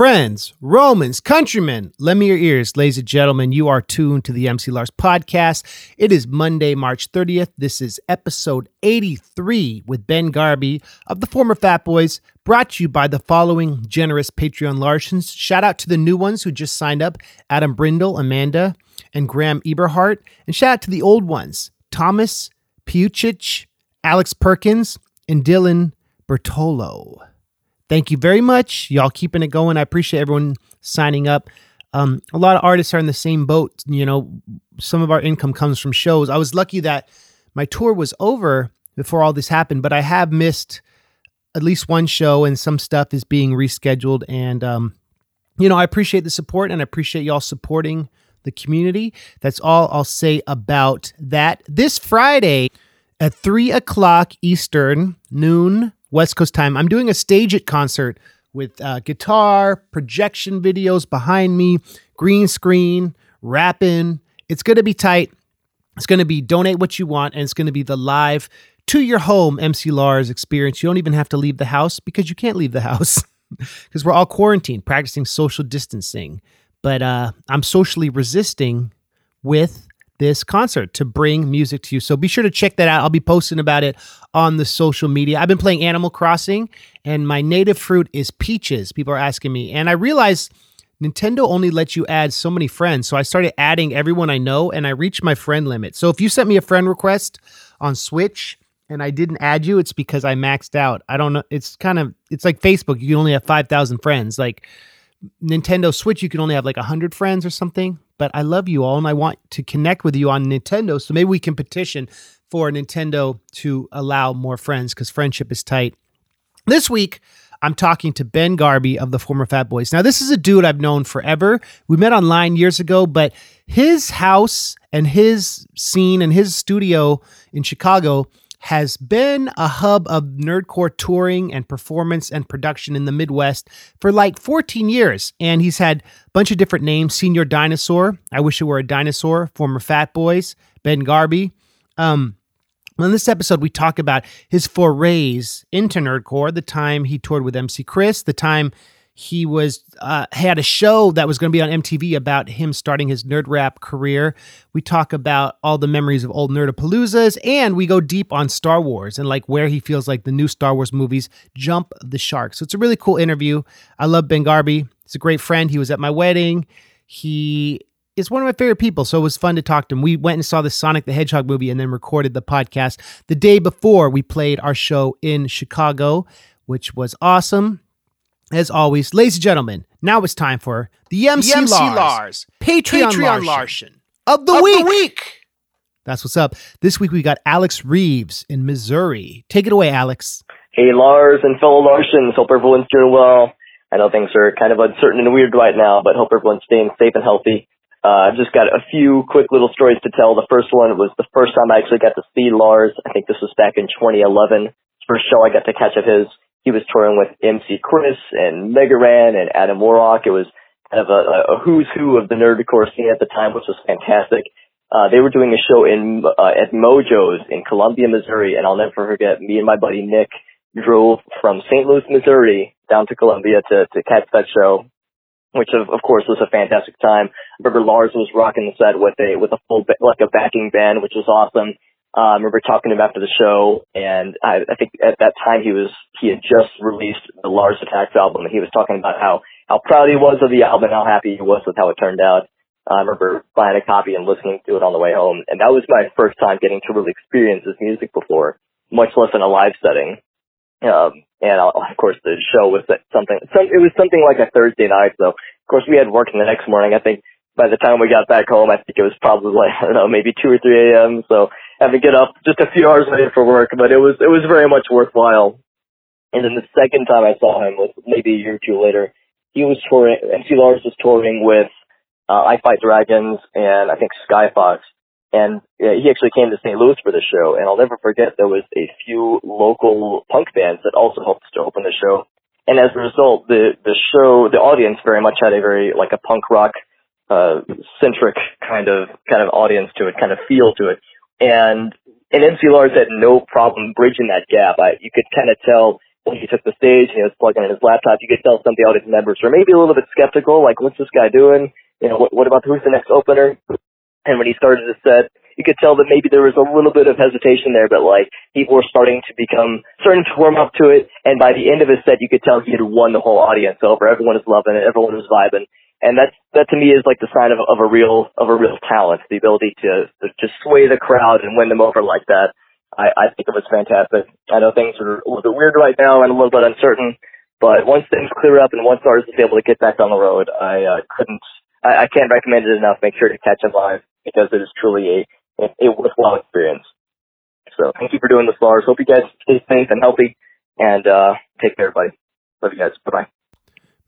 Friends, Romans, countrymen, lend me your ears, ladies and gentlemen. You are tuned to the MC Lars podcast. It is Monday, March 30th. This is episode 83 with Ben Garbe of the former Fat Boys, brought to you by the following generous Patreon Larsens. Shout out to the new ones who just signed up Adam Brindle, Amanda, and Graham Eberhardt. And shout out to the old ones Thomas Piuchich, Alex Perkins, and Dylan Bertolo. Thank you very much. Y'all keeping it going. I appreciate everyone signing up. Um, a lot of artists are in the same boat. You know, some of our income comes from shows. I was lucky that my tour was over before all this happened, but I have missed at least one show and some stuff is being rescheduled. And, um, you know, I appreciate the support and I appreciate y'all supporting the community. That's all I'll say about that. This Friday at three o'clock Eastern, noon West Coast time. I'm doing a stage it concert with uh, guitar, projection videos behind me, green screen, rapping. It's going to be tight. It's going to be donate what you want, and it's going to be the live to your home MC Lars experience. You don't even have to leave the house because you can't leave the house because we're all quarantined, practicing social distancing. But uh, I'm socially resisting with this concert to bring music to you. So be sure to check that out. I'll be posting about it on the social media. I've been playing Animal Crossing and my native fruit is peaches. People are asking me. And I realized Nintendo only lets you add so many friends. So I started adding everyone I know and I reached my friend limit. So if you sent me a friend request on Switch and I didn't add you, it's because I maxed out. I don't know. It's kind of, it's like Facebook. You can only have 5,000 friends. Like Nintendo Switch, you can only have like 100 friends or something but I love you all and I want to connect with you on Nintendo. So maybe we can petition for Nintendo to allow more friends because friendship is tight. This week, I'm talking to Ben Garbe of the former Fat Boys. Now, this is a dude I've known forever. We met online years ago, but his house and his scene and his studio in Chicago has been a hub of nerdcore touring and performance and production in the Midwest for like 14 years. And he's had a bunch of different names Senior Dinosaur, I Wish It Were a Dinosaur, former Fat Boys, Ben Garbe. Um, in this episode, we talk about his forays into nerdcore, the time he toured with MC Chris, the time he was uh, had a show that was going to be on MTV about him starting his nerd rap career. We talk about all the memories of old Nerdapaloozas, and we go deep on Star Wars and like where he feels like the new Star Wars movies jump the shark. So it's a really cool interview. I love Ben Garbe. He's a great friend. He was at my wedding. He is one of my favorite people, so it was fun to talk to him. We went and saw the Sonic the Hedgehog movie and then recorded the podcast the day before we played our show in Chicago, which was awesome as always, ladies and gentlemen, now it's time for the MC, the MC Lars, Lars Patreon, Patreon Larson of, the, of week. the week. That's what's up. This week we got Alex Reeves in Missouri. Take it away, Alex. Hey, Lars and fellow Larsons. Hope everyone's doing well. I know things are kind of uncertain and weird right now, but hope everyone's staying safe and healthy. Uh, I've just got a few quick little stories to tell. The first one was the first time I actually got to see Lars. I think this was back in 2011. First show I got to catch of his he was touring with MC Chris and Mega Ran and Adam Warrock. It was kind of a, a who's who of the nerdcore scene at the time, which was fantastic. Uh, they were doing a show in uh, at Mojo's in Columbia, Missouri, and I'll never forget. Me and my buddy Nick drove from St. Louis, Missouri, down to Columbia to to catch that show, which of, of course was a fantastic time. I remember Lars was rocking the set with a with a full ba- like a backing band, which was awesome. Uh, I remember talking to him after the show, and I, I think at that time he was he had just released the Lars Attacks album, and he was talking about how how proud he was of the album, and how happy he was with how it turned out. Uh, I remember buying a copy and listening to it on the way home, and that was my first time getting to really experience his music before, much less in a live setting. Um, and uh, of course, the show was something. Some, it was something like a Thursday night, so of course we had work the next morning. I think by the time we got back home, I think it was probably like I don't know, maybe two or three a.m. So had to get up just a few hours later for work, but it was it was very much worthwhile. And then the second time I saw him was maybe a year or two later. He was touring. MC Lars was touring with uh, I Fight Dragons and I think Sky Fox, and uh, he actually came to St. Louis for the show. And I'll never forget there was a few local punk bands that also helped to open the show. And as a result, the the show, the audience very much had a very like a punk rock uh, centric kind of kind of audience to it, kind of feel to it. And and MC Lars had no problem bridging that gap. I, you could kind of tell when he took the stage and he was plugging in his laptop, you could tell some of the audience members were maybe a little bit skeptical, like, what's this guy doing? You know, what, what about who's the next opener? And when he started his set, you could tell that maybe there was a little bit of hesitation there, but like people were starting to become, starting to warm up to it. And by the end of his set, you could tell he had won the whole audience over. Everyone was loving it. Everyone was vibing. And that's, that to me is like the sign of, of a real, of a real talent, the ability to, to just sway the crowd and win them over like that. I, I think it was fantastic. I know things are a little bit weird right now and a little bit uncertain, but once things clear up and once artists is able to get back on the road, I uh, couldn't, I, I can't recommend it enough. Make sure to catch him live because it is truly a, a worthwhile experience. So thank you for doing this, Lars. Hope you guys stay safe and healthy, and uh, take care, everybody. Love you guys. Bye bye.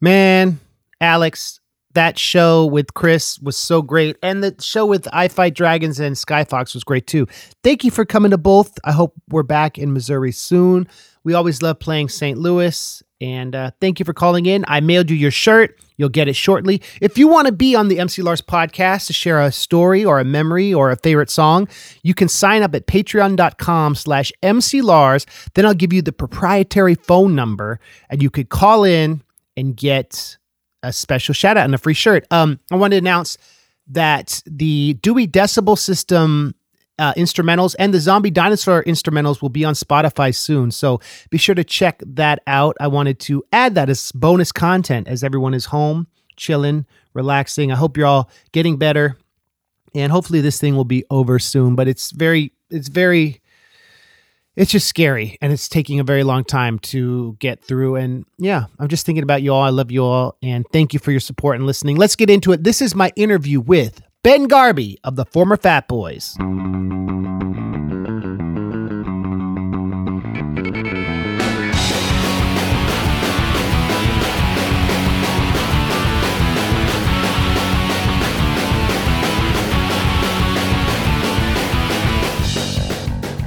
Man, Alex, that show with Chris was so great. And the show with I Fight Dragons and Skyfox was great too. Thank you for coming to both. I hope we're back in Missouri soon. We always love playing St. Louis. And uh, thank you for calling in. I mailed you your shirt. You'll get it shortly. If you want to be on the MC Lars podcast to share a story or a memory or a favorite song, you can sign up at patreon.com slash MC Lars. Then I'll give you the proprietary phone number and you could call in and get a special shout out and a free shirt. Um, I want to announce that the Dewey Decibel System uh, instrumentals and the Zombie Dinosaur instrumentals will be on Spotify soon. So be sure to check that out. I wanted to add that as bonus content as everyone is home, chilling, relaxing. I hope you're all getting better. And hopefully this thing will be over soon, but it's very, it's very it's just scary and it's taking a very long time to get through. And yeah, I'm just thinking about you all. I love you all. And thank you for your support and listening. Let's get into it. This is my interview with Ben Garbe of the former Fat Boys.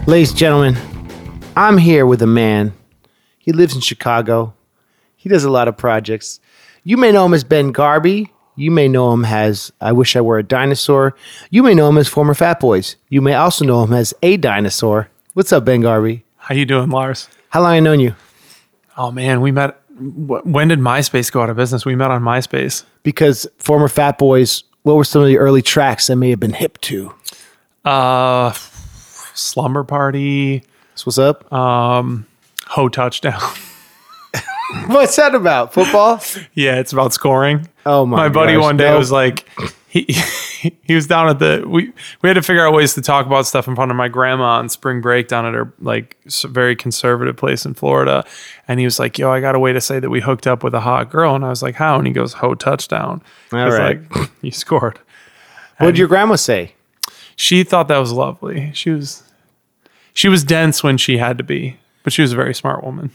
Ladies and gentlemen, I'm here with a man. He lives in Chicago. He does a lot of projects. You may know him as Ben Garbe. You may know him as I Wish I Were a Dinosaur. You may know him as former Fat Boys. You may also know him as a dinosaur. What's up, Ben Garbe? How you doing, Lars? How long I known you? Oh man, we met. When did MySpace go out of business? We met on MySpace. Because former Fat Boys. What were some of the early tracks that may have been hip to? Uh, Slumber Party. So what's up? Um, Ho touchdown. What's that about? Football? yeah, it's about scoring. Oh my! My buddy gosh, one day no. was like, he he was down at the we we had to figure out ways to talk about stuff in front of my grandma on spring break down at her like very conservative place in Florida, and he was like, "Yo, I got a way to say that we hooked up with a hot girl," and I was like, "How?" And he goes, "Ho touchdown." I was like, "You scored." What did your grandma say? She thought that was lovely. She was she was dense when she had to be, but she was a very smart woman.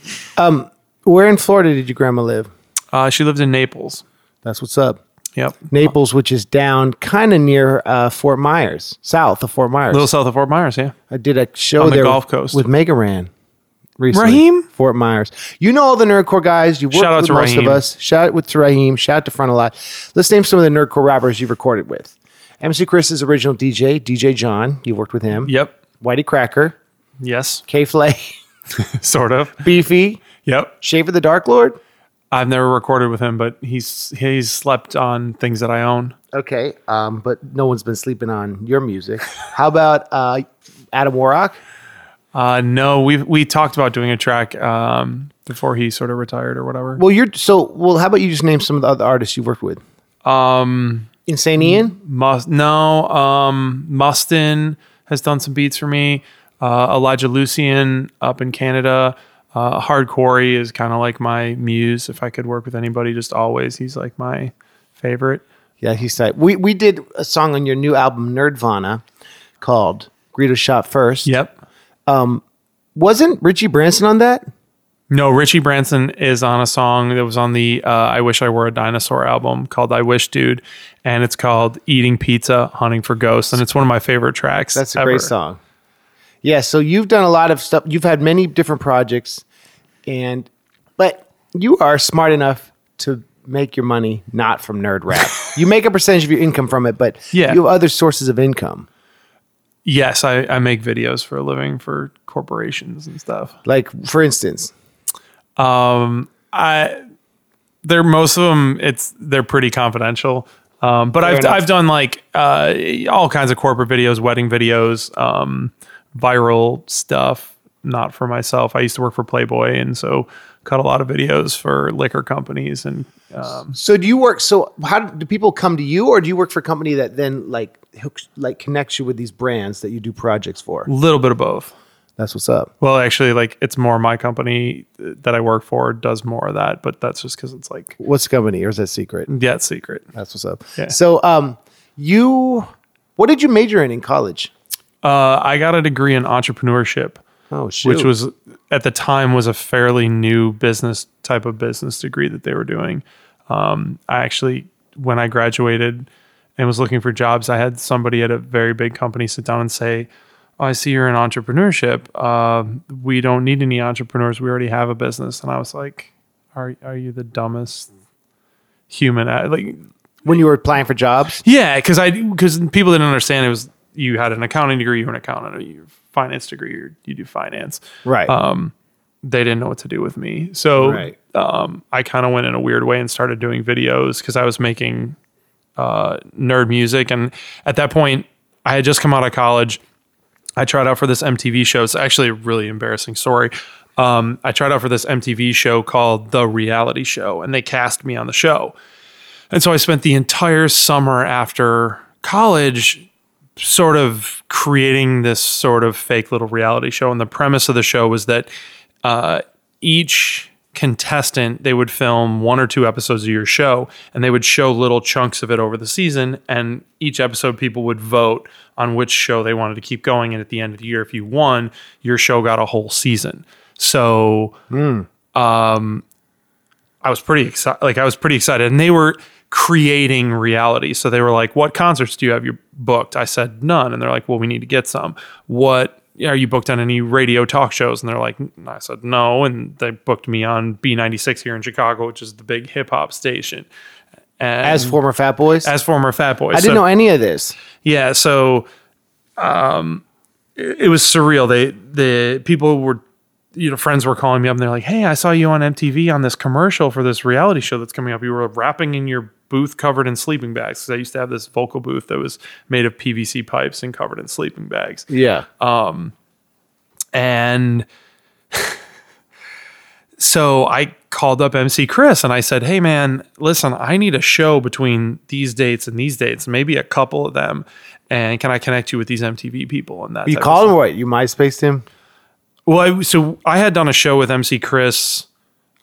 Where in Florida did your grandma live? Uh, she lived in Naples. That's what's up. Yep. Naples, which is down kind of near uh, Fort Myers, south of Fort Myers. A little south of Fort Myers, yeah. I did a show On the there Gulf Coast. with Mega Ran. Recently. Raheem? Fort Myers. You know all the Nerdcore guys. You Shout out with to most Raheem. of us. Shout out with to Raheem. Shout out to Front a lot. Let's name some of the Nerdcore rappers you've recorded with. MC Chris's original DJ, DJ John. You worked with him. Yep. Whitey Cracker, Yes. K Flay, Sort of. Beefy, Yep. Schaffer the Darklord. I've never recorded with him, but he's he's slept on things that I own. Okay, um, but no one's been sleeping on your music. How about uh, Adam Warrock? Uh, no, we we talked about doing a track um, before he sort of retired or whatever. Well, you're so well. How about you just name some of the other artists you've worked with? Um, Insane Ian. Must no. Um, Mustin has done some beats for me. Uh, Elijah Lucian up in Canada. Uh, Hardcore is kind of like my muse. If I could work with anybody, just always, he's like my favorite. Yeah, he's tight. We we did a song on your new album Nerdvana called Greedo Shot First. Yep. Wasn't Richie Branson on that? No, Richie Branson is on a song that was on the uh, I Wish I Were a Dinosaur album called I Wish Dude. And it's called Eating Pizza, Hunting for Ghosts. And it's one of my favorite tracks. That's a ever. great song. Yeah, so you've done a lot of stuff. You've had many different projects, and but you are smart enough to make your money not from nerd rap. you make a percentage of your income from it, but Yeah. you have other sources of income. Yes, I, I make videos for a living for corporations and stuff. Like for instance, Um, I they're most of them. It's they're pretty confidential. Um, but I've enough. I've done like uh, all kinds of corporate videos, wedding videos, um, viral stuff. Not for myself. I used to work for Playboy, and so cut a lot of videos for liquor companies and um, So do you work? So how do, do people come to you, or do you work for a company that then like hooks, like connects you with these brands that you do projects for? a little bit of both. That's what's up. Well, actually, like it's more my company that I work for does more of that, but that's just because it's like What's the company, or is that secret? yeah, it's secret. That's what's up. Yeah. So, um, you, what did you major in in college? Uh, I got a degree in entrepreneurship. Oh, which was at the time was a fairly new business type of business degree that they were doing. Um, I actually, when I graduated and was looking for jobs, I had somebody at a very big company sit down and say, oh, "I see you're in entrepreneurship. Um, we don't need any entrepreneurs. We already have a business." And I was like, "Are are you the dumbest human?" I- Like, when you were applying for jobs. yeah, because I because people didn't understand it was you had an accounting degree, you were an accountant, or you finance degree, or you do finance Right. they didn't know what to do with me. So Right. um, I kind of went in a weird way and started doing videos because I was making uh, nerd music. And at that point, I had just come out of college. I tried out for this MTV show. It's actually a really embarrassing story. Um, I tried out for this MTV show called The Reality Show, and they cast me on the show. And so I spent the entire summer after college sort of creating this sort of fake little reality show. And the premise of the show was that uh, each contestant they would film one or two episodes of your show and they would show little chunks of it over the season and each episode people would vote on which show they wanted to keep going and at the end of the year if you won your show got a whole season. So um i was pretty excited like i was pretty excited. And they were creating reality so they were like what concerts do you have you booked i said none and they're like well we need to get some what are you booked on any radio talk shows? And they're like, I said no. And they booked me on B96 here in Chicago, which is the big hip hop station. And As former Fat Boys, as former Fat Boys, I didn't know any of this. yeah, so um, it, it was surreal. They the people were, you know, friends were calling me up and they're like, "Hey, I saw you on MTV on this commercial for this reality show that's coming up. You were rapping in your booth covered in sleeping bags." Because I used to have this vocal booth that was made of PVC pipes and covered in sleeping bags Yeah. Um, and so I called up MC Chris and I said, "Hey man, listen, I need a show between these dates and these dates, maybe a couple of them, and can I connect you with these MTV people?" And that you called him what? You MySpaced him? Well, I, so I had done a show with MC Chris,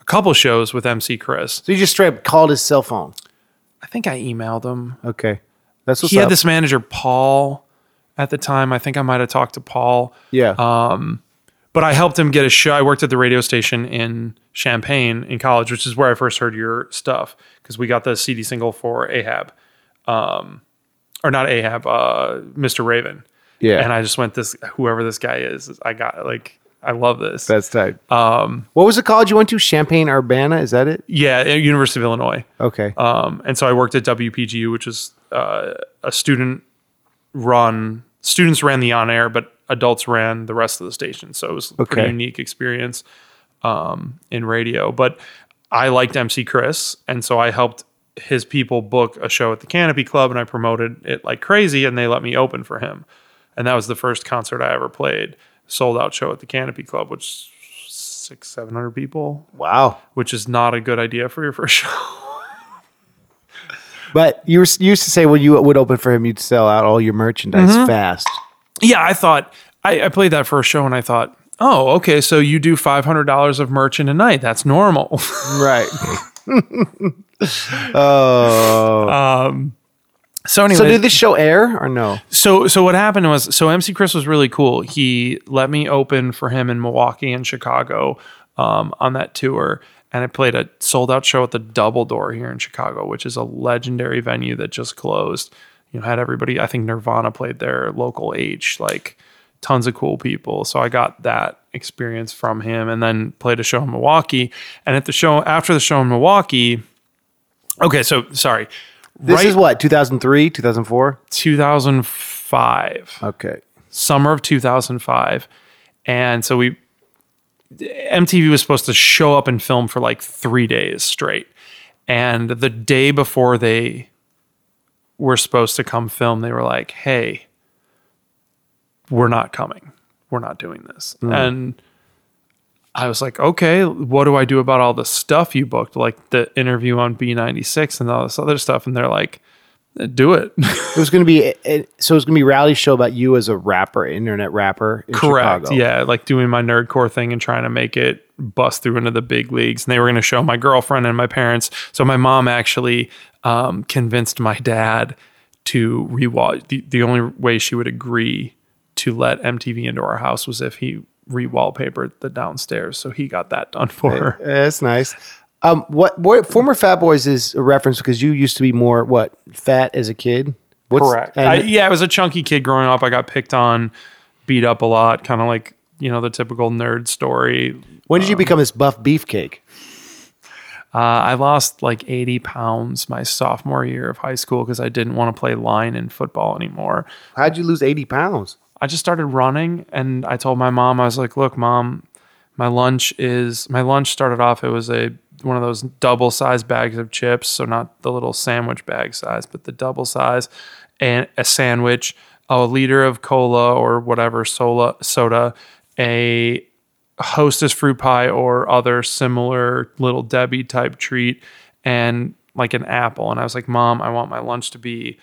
a couple shows with MC Chris. So you just straight up called his cell phone. I think I emailed him. Okay. That's what's he up. had this manager Paul at the time. I think I might have talked to Paul. yeah. Um, but I helped him get a show. I worked at the radio station in Champaign in college, which is where I first heard your stuff because we got the CD single for Ahab, um, or not Ahab, uh, Mr. Raven. yeah. And I just went this whoever this guy is. I got like I love this. That's tight. Um, what was the college you went to? Champaign Urbana? Is that it? yeah, at University of Illinois. Okay. Um, and so I worked at WPGU, which is uh, a student run. Students ran the on air, but adults ran the rest of the station. So it was a pretty unique experience um, in radio. But I liked MC Chris, and so I helped his people book a show at the Canopy Club, and I promoted it like crazy, and they let me open for him. And that was the first concert I ever played, sold out show at the Canopy Club, which six seven hundred people, wow. which is not a good idea for your first show. But you, were, you used to say when you would open for him, you'd sell out all your merchandise Mm-hmm. fast. yeah, I thought I, I played that first show and I thought, oh, okay, so you do five hundred dollars of merch in a night. That's normal. Right. oh. So anyway, so did this show air or no? so so what happened was so MC Chris was really cool. He let me open for him in Milwaukee and Chicago um, on that tour. And I played a sold out show at the Double Door here in Chicago, which is a legendary venue that just closed. You know, had everybody. I think Nirvana played there, local H, like tons of cool people. So I got that experience from him, and then played a show in Milwaukee. And at the show after the show in Milwaukee, okay, so sorry, This right is what, 2003, 2004? 2005 Okay. summer of 2005 and so we MTV was supposed to show up and film for like three days straight. And the day before they were supposed to come film, they were like, hey, we're not coming. We're not doing this. Hmm. And I was like, okay, what do I do about all the stuff you booked, like the interview on B96 and all this other stuff? And they're like, do it. It was going to be it, so. It was going to be a reality show about you as a rapper, internet rapper. In Correct. Chicago. Yeah, like doing my nerdcore thing and trying to make it bust through into the big leagues. And they were going to show my girlfriend and my parents. So my mom actually um, convinced my dad to rewatch. The, the only way she would agree to let MTV into our house was if he re-wallpapered the downstairs. So he got that done for her. Yeah, That's nice. Um, what, what former Fat Boys is a reference because you used to be more what fat as a kid. What's, Correct. and- I, yeah, I was a chunky kid growing up. I got picked on, beat up a lot, kind of like you know the typical nerd story. when did you become this buff beefcake? Uh, I lost like 80 pounds my sophomore year of high school because I didn't want to play line in football anymore. How'd you lose eighty pounds? I just started running and I told my mom, I was like, look, mom, my lunch is my lunch started off, it was a one of those double size bags of chips. So not the little sandwich bag size, but the double size and a sandwich, a liter of cola or whatever soda, soda, a hostess fruit pie or other similar little Debbie type treat, and like an apple. And I was like, Mom, I want my lunch to be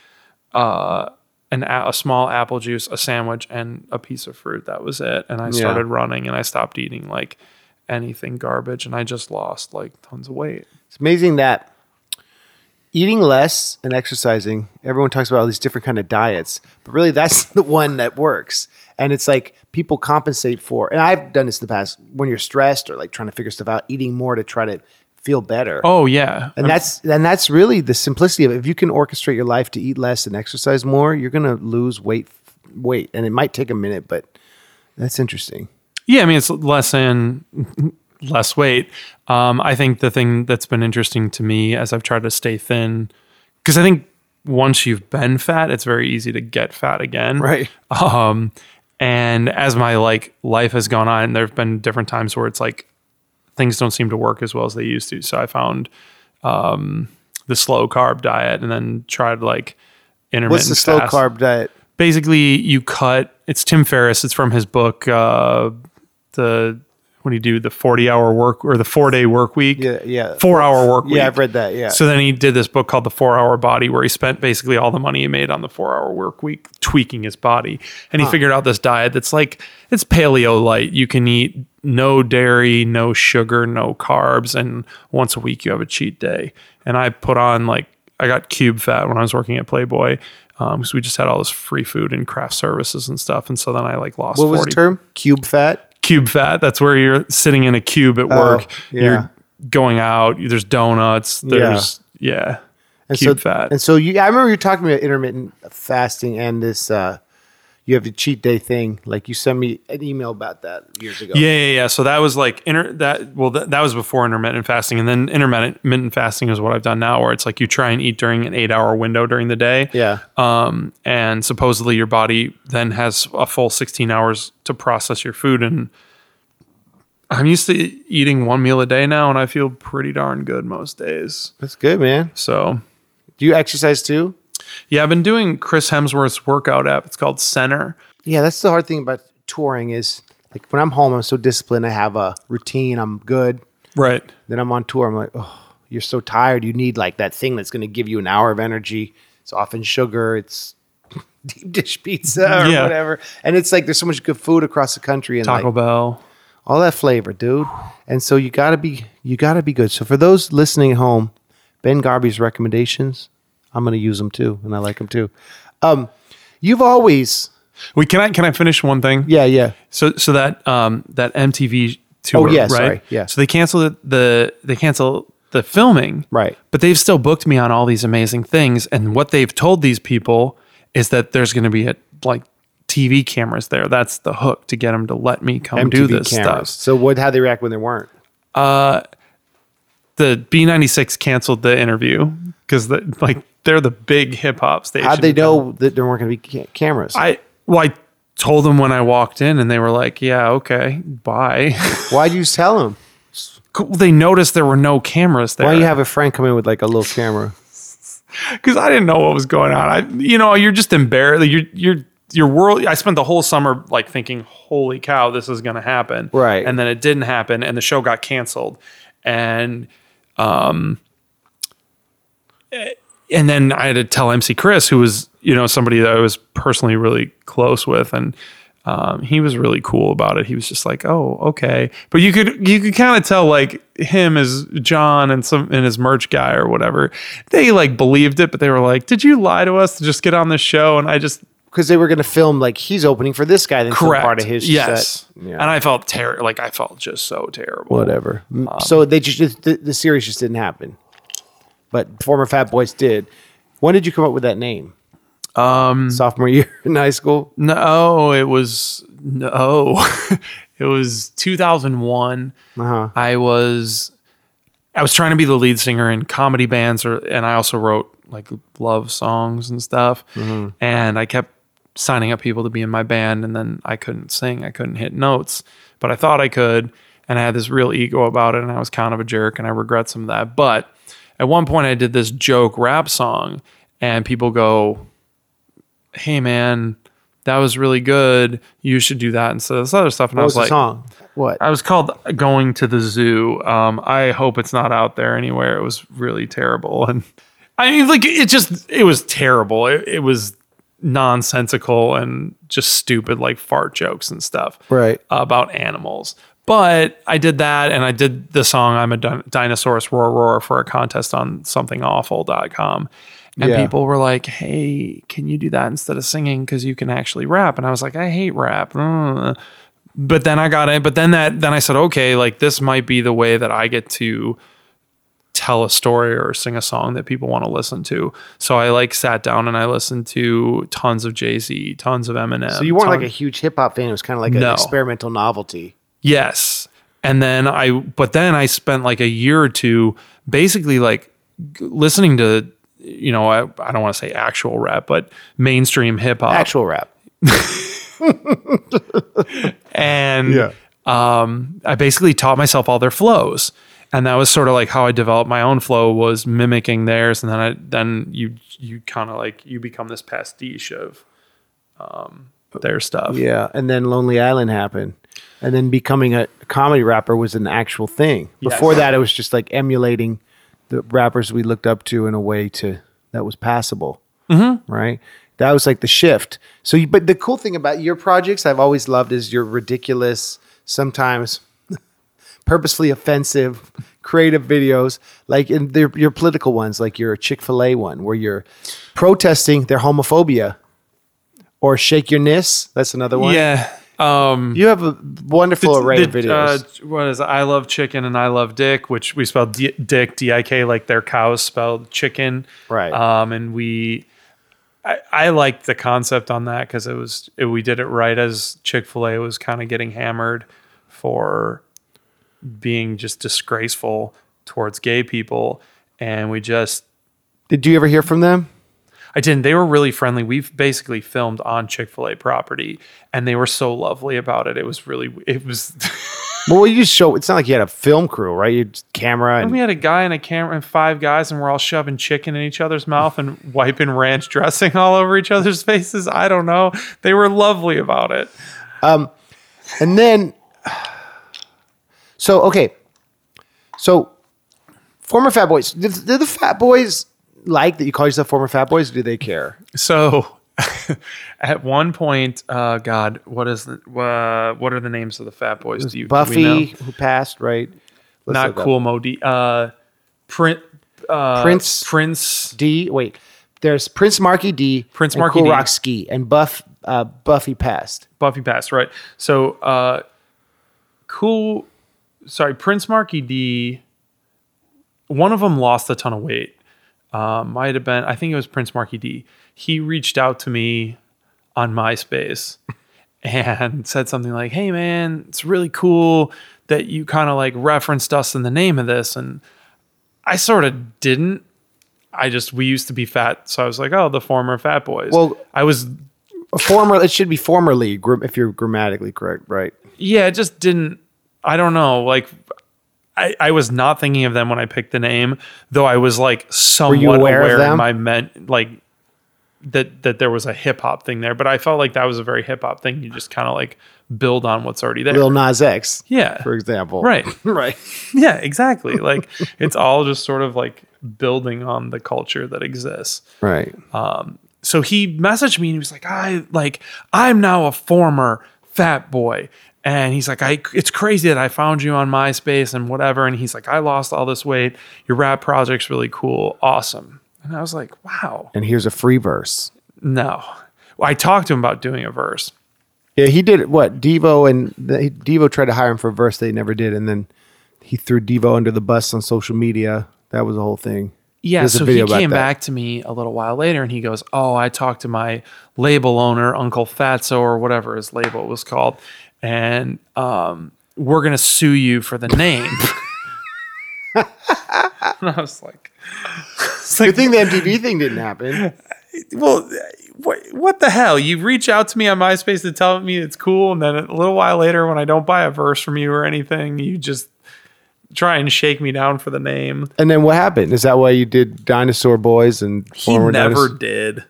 uh, an a, a small apple juice, a sandwich, and a piece of fruit. That was it. And I started running, and I stopped eating like anything garbage, and I just lost like tons of weight. It's amazing that eating less and exercising. Everyone talks about all these different kind of diets, but really that's the one that works. And it's like people compensate for. And I've done this in the past when you're stressed or like trying to figure stuff out, eating more to try to feel better. Oh yeah, And that's and that's really the simplicity of it. If you can orchestrate your life to eat less and exercise more, you're going to lose weight weight. And it might take a minute, but that's interesting. Yeah, I mean it's less in less weight. Um, I think the thing that's been interesting to me as I've tried to stay thin, because I think once you've been fat, it's very easy to get fat again. Right. Um, and as my like life has gone on, there have been different times where it's like things don't seem to work as well as they used to. So I found um, the slow carb diet, and then tried like intermittent. What's the slow fast carb diet? basically you cut it's tim ferriss it's from his book uh the what do you do the 40 hour work or the four day work week Yeah, yeah. four hour work week Yeah, I've read that. Yeah. so then he did this book called the four hour body where he spent basically all the money he made on the four hour work week tweaking his body and he figured out this diet that's like it's paleo light you can eat no dairy no sugar no carbs and once a week you have a cheat day and i put on like i got cube fat when i was working at playboy because we just had all this free food and craft services and stuff and so then i like lost what was 40 the term? Cube fat. cube fat. That's where you're sitting in a cube at work. Oh, yeah. You're going out. There's donuts. There's yeah, And cube so, fat. And so you, I remember you talking about intermittent fasting and this. uh You have the cheat day thing. Like you sent me an email about that years ago. yeah, yeah, yeah. So that was like inter that. Well, that, that was before intermittent fasting, and then intermittent fasting is what I've done now, where it's like you try and eat during an eight-hour window during the day. Yeah. Um, and supposedly your body then has a full 16 hours to process your food. And I'm used to eating one meal a day now, and I feel pretty darn good most days. That's good, man. So Do you exercise too? Yeah, I've been doing Chris Hemsworth's workout app. It's called Centr. Yeah, that's the hard thing about touring is like when I'm home, I'm so disciplined. I have a routine. I'm good. Right. Then I'm on tour. I'm like, oh, you're so tired. You need like that thing that's going to give you an hour of energy. It's often sugar. It's deep dish pizza or Yeah. whatever. And it's like there's so much good food across the country and Taco like Bell. all that flavor, dude. And so you gotta be you gotta be good. So for those listening at home, Ben Garbe's recommendations, I'm gonna use them too, and I like them too. Um, you've always, Wait, can I can I finish one thing? yeah, yeah, So so that um that MTV tour, Oh, yeah, right? sorry, yeah. So they canceled the they canceled the filming. right. But they've still booked me on all these amazing things. And what they've told these people is that there's going to be a, like TV cameras there. That's the hook to get them to let me come do this stuff. So what? How they react when there weren't? Uh, the B96 canceled the interview because the, like they're the big hip hop station. How'd they know that there weren't gonna be ca- cameras? I well, I told them when I walked in, and they were like, "Yeah, okay, bye." Why'd you tell them? They noticed there were no cameras there. Why do you have a friend come in with like a little camera? because I didn't know what was going on. I, you know, you're just embarrassed. You're, you're, your world. I spent the whole summer like thinking, "Holy cow, this is going to happen!" Right. and then it didn't happen, and the show got canceled, and um, eh, and then I had to tell MC Chris, who was you know somebody that I was personally really close with, and. Um, he was really cool about it. He was just like, "Oh, okay," but you could you could kind of tell like him as John and some and his merch guy or whatever. They like believed it, but they were like, "Did you lie to us to just get on this show?" And I just Because they were going to film like he's opening for this guy, then correct part of his yes, set. Yeah. and I felt terrible. Like I felt just so terrible. whatever. Um, so they just the, the series just didn't happen. But former Fat Boys did. When did you come up with that name? Um, sophomore year in high school. No, it was no, it was 2001. Uh-huh. I was I was trying to be the lead singer in comedy bands, or and I also wrote like love songs and stuff. And I kept signing up people to be in my band, and then I couldn't sing, I couldn't hit notes, but I thought I could, and I had this real ego about it, and I was kind of a jerk, and I regret some of that. But at one point, I did this joke rap song, and people go, "Hey, man." That was really good. You should do that instead of this other stuff. And I What was, was the like, song? What? I was called Going to the Zoo. Um, I hope it's not out there anywhere. It was really terrible. And I mean, like, it just, it was terrible. It, it was nonsensical and just stupid, like fart jokes and stuff Right. about animals. But I did that and I did the song I'm a Din- Dinosaurus Roar Roar for a contest on somethingawful.com. And Yeah. people were like, hey, can you do that instead of singing? Because you can actually rap. And I was like, I hate rap. Uh. But then I got it. But then that, then I said, okay, like this might be the way that I get to tell a story or sing a song that people want to listen to. So I like sat down and I listened to tons of Jay Z, tons of Eminem. So you weren't like a huge hip hop fan. It was kind of like an experimental novelty. Yes. And then I, but then I spent like a year or two basically like listening to, you know, I, I don't want to say actual rap, but mainstream hip hop. Actual rap. and yeah. um, I basically taught myself all their flows. And that was sort of like how I developed my own flow was mimicking theirs. And then I, then you, you kind of like, you become this pastiche of um, their stuff. Yeah. And then Lonely Island happened. And then becoming a comedy rapper was an actual thing. Before Yes. that, it was just like emulating the rappers we looked up to in a way to that was passable. Mm-hmm. Right. That was like the shift. So, you, but the cool thing about your projects I've always loved is your ridiculous, sometimes purposefully offensive, creative videos, like in their, your political ones, like your Chick fil A one, where you're protesting their homophobia. Or Shake Your Nis. That's another one. Yeah. Um, You have a wonderful array of videos. Uh, what is it? I love chicken and I love dick, which we spelled D- dick D I K like their cows spelled chicken. Right. Um, and we, I, I liked the concept on that because it was it, we did it right as Chick Fil A was kind of getting hammered for being just disgraceful towards gay people, and we just Did you ever hear from them? I didn't. They were really friendly. We've basically filmed on Chick Fil A property, and they were so lovely about it. It was really, it was. Well, you just show. It's not like you had a film crew, right? You camera and we had a guy and a camera and five guys, and we're all shoving chicken in each other's mouth and wiping ranch dressing all over each other's faces. I don't know. They were lovely about it. Um, and then. So okay, so former Fat Boys. Did, did the Fat Boys like that you call yourself former Fat Boys? Or do they care? So, at one point, uh, God, what is the uh, what are the names of the fat boys? Do you do Buffy, know? who passed, right? Let's Not cool Modi. Uh, Prin- uh, Prince- Prince D. Wait, there's Prince Markie Dee. Prince Marky Cool D. Rock Ski and Buff. Uh, Buffy passed. Buffy passed, right? So, uh, cool. Sorry, Prince Markie Dee. One of them lost a ton of weight. Um, might have been, I think it was Prince Markie Dee. He reached out to me on MySpace and said something like, "Hey, man, it's really cool that you kind of like referenced us in the name of this." And I sort of didn't. I just we used to be fat, so I was like, "Oh, the former Fat Boys." Well- I was Former, it should be formerly if you're grammatically correct, right? yeah, it just didn't. I don't know. Like, I, I was not thinking of them when I picked the name, though I was like somewhat aware aware, of in my meant like that that there was a hip hop thing there. But I felt like that was a very hip hop thing. You just kind of like build on what's already there. Lil Nas X, yeah, for example. right. right. Yeah, exactly. Like it's all just sort of like building on the culture that exists. Right. Um, so he messaged me and he was like, I like I'm now a former fat boy. And he's like, I it's crazy that I found you on MySpace and whatever. And he's like, I lost all this weight. Your rap project's really cool. Awesome. And I was like, wow. and here's a free verse. No. I talked to him about doing a verse. Yeah, he did what Devo and the, Devo tried to hire him for a verse they never did, and then he threw Devo under the bus on social media. That was the whole thing. Yeah, There's so he came that. back to me a little while later and he goes, Oh, I talked to my label owner, Uncle Fatso, or whatever his label was called, and um, we're going to sue you for the name. and I was like, it's Good like, thing the MTV thing didn't happen. Well, what, what the hell? You reach out to me on MySpace to tell me it's cool, and then a little while later, when I don't buy a verse from you or anything, you just try and shake me down for the name. And then what happened? Is that why you did Dinosaur Boys and He never Dinos- did.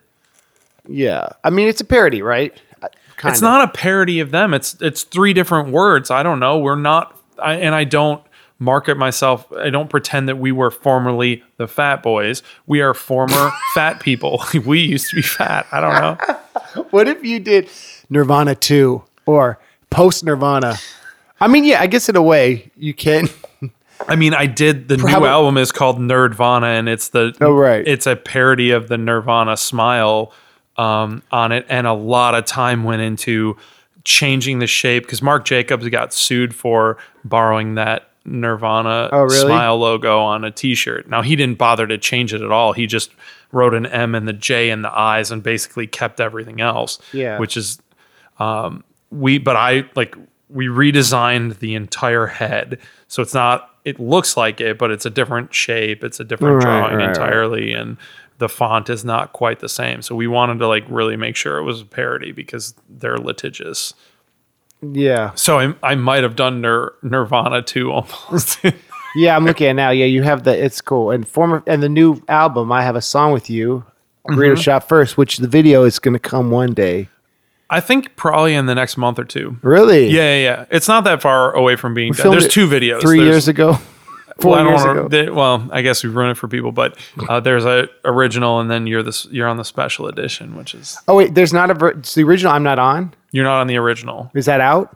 Yeah, I mean it's a parody, right? Uh, kind it's not a parody of them. It's it's three different words. I don't know. We're not, I, and I don't market myself. I don't pretend that we were formerly the fat boys. We are former fat people. we used to be fat. I don't know. What if you did Nirvana two or post Nirvana? I mean, yeah, I guess in a way you can. I mean, I did the Probably- new album is called Nerdvana, and it's the Oh, right. It's a parody of the Nirvana smile um, on it, and a lot of time went into changing the shape because Marc Jacobs got sued for borrowing that Nirvana Oh, really? smile logo on a T-shirt. Now he didn't bother to change it at all. He just wrote an M and the J and the eyes, and basically kept everything else. Yeah. which is we but I like we redesigned the entire head. So it's not it looks like it, but it's a different shape, it's a different Right, drawing right, right. entirely and the font is not quite the same. So we wanted to like really make sure it was a parody because they're litigious. Yeah, So I, I might have done Nir, Nirvana too almost. yeah. I'm looking at now. Yeah, you have the. It's cool. And former and the new album. I have a song with you. Mm-hmm. Greedo Shot First, which the video is going to come one day. I think probably in the next month or two. Really? Yeah, yeah, yeah. It's not that far away from being done. There's two videos. Three There's- years ago. Four well, years wanna- ago. they- well, I guess we've ruined it for people, but uh, there's a original, and then you're this you're on the special edition, which is oh wait, there's not a. Ver- it's the original. I'm not on. you're not on the original. Is that out?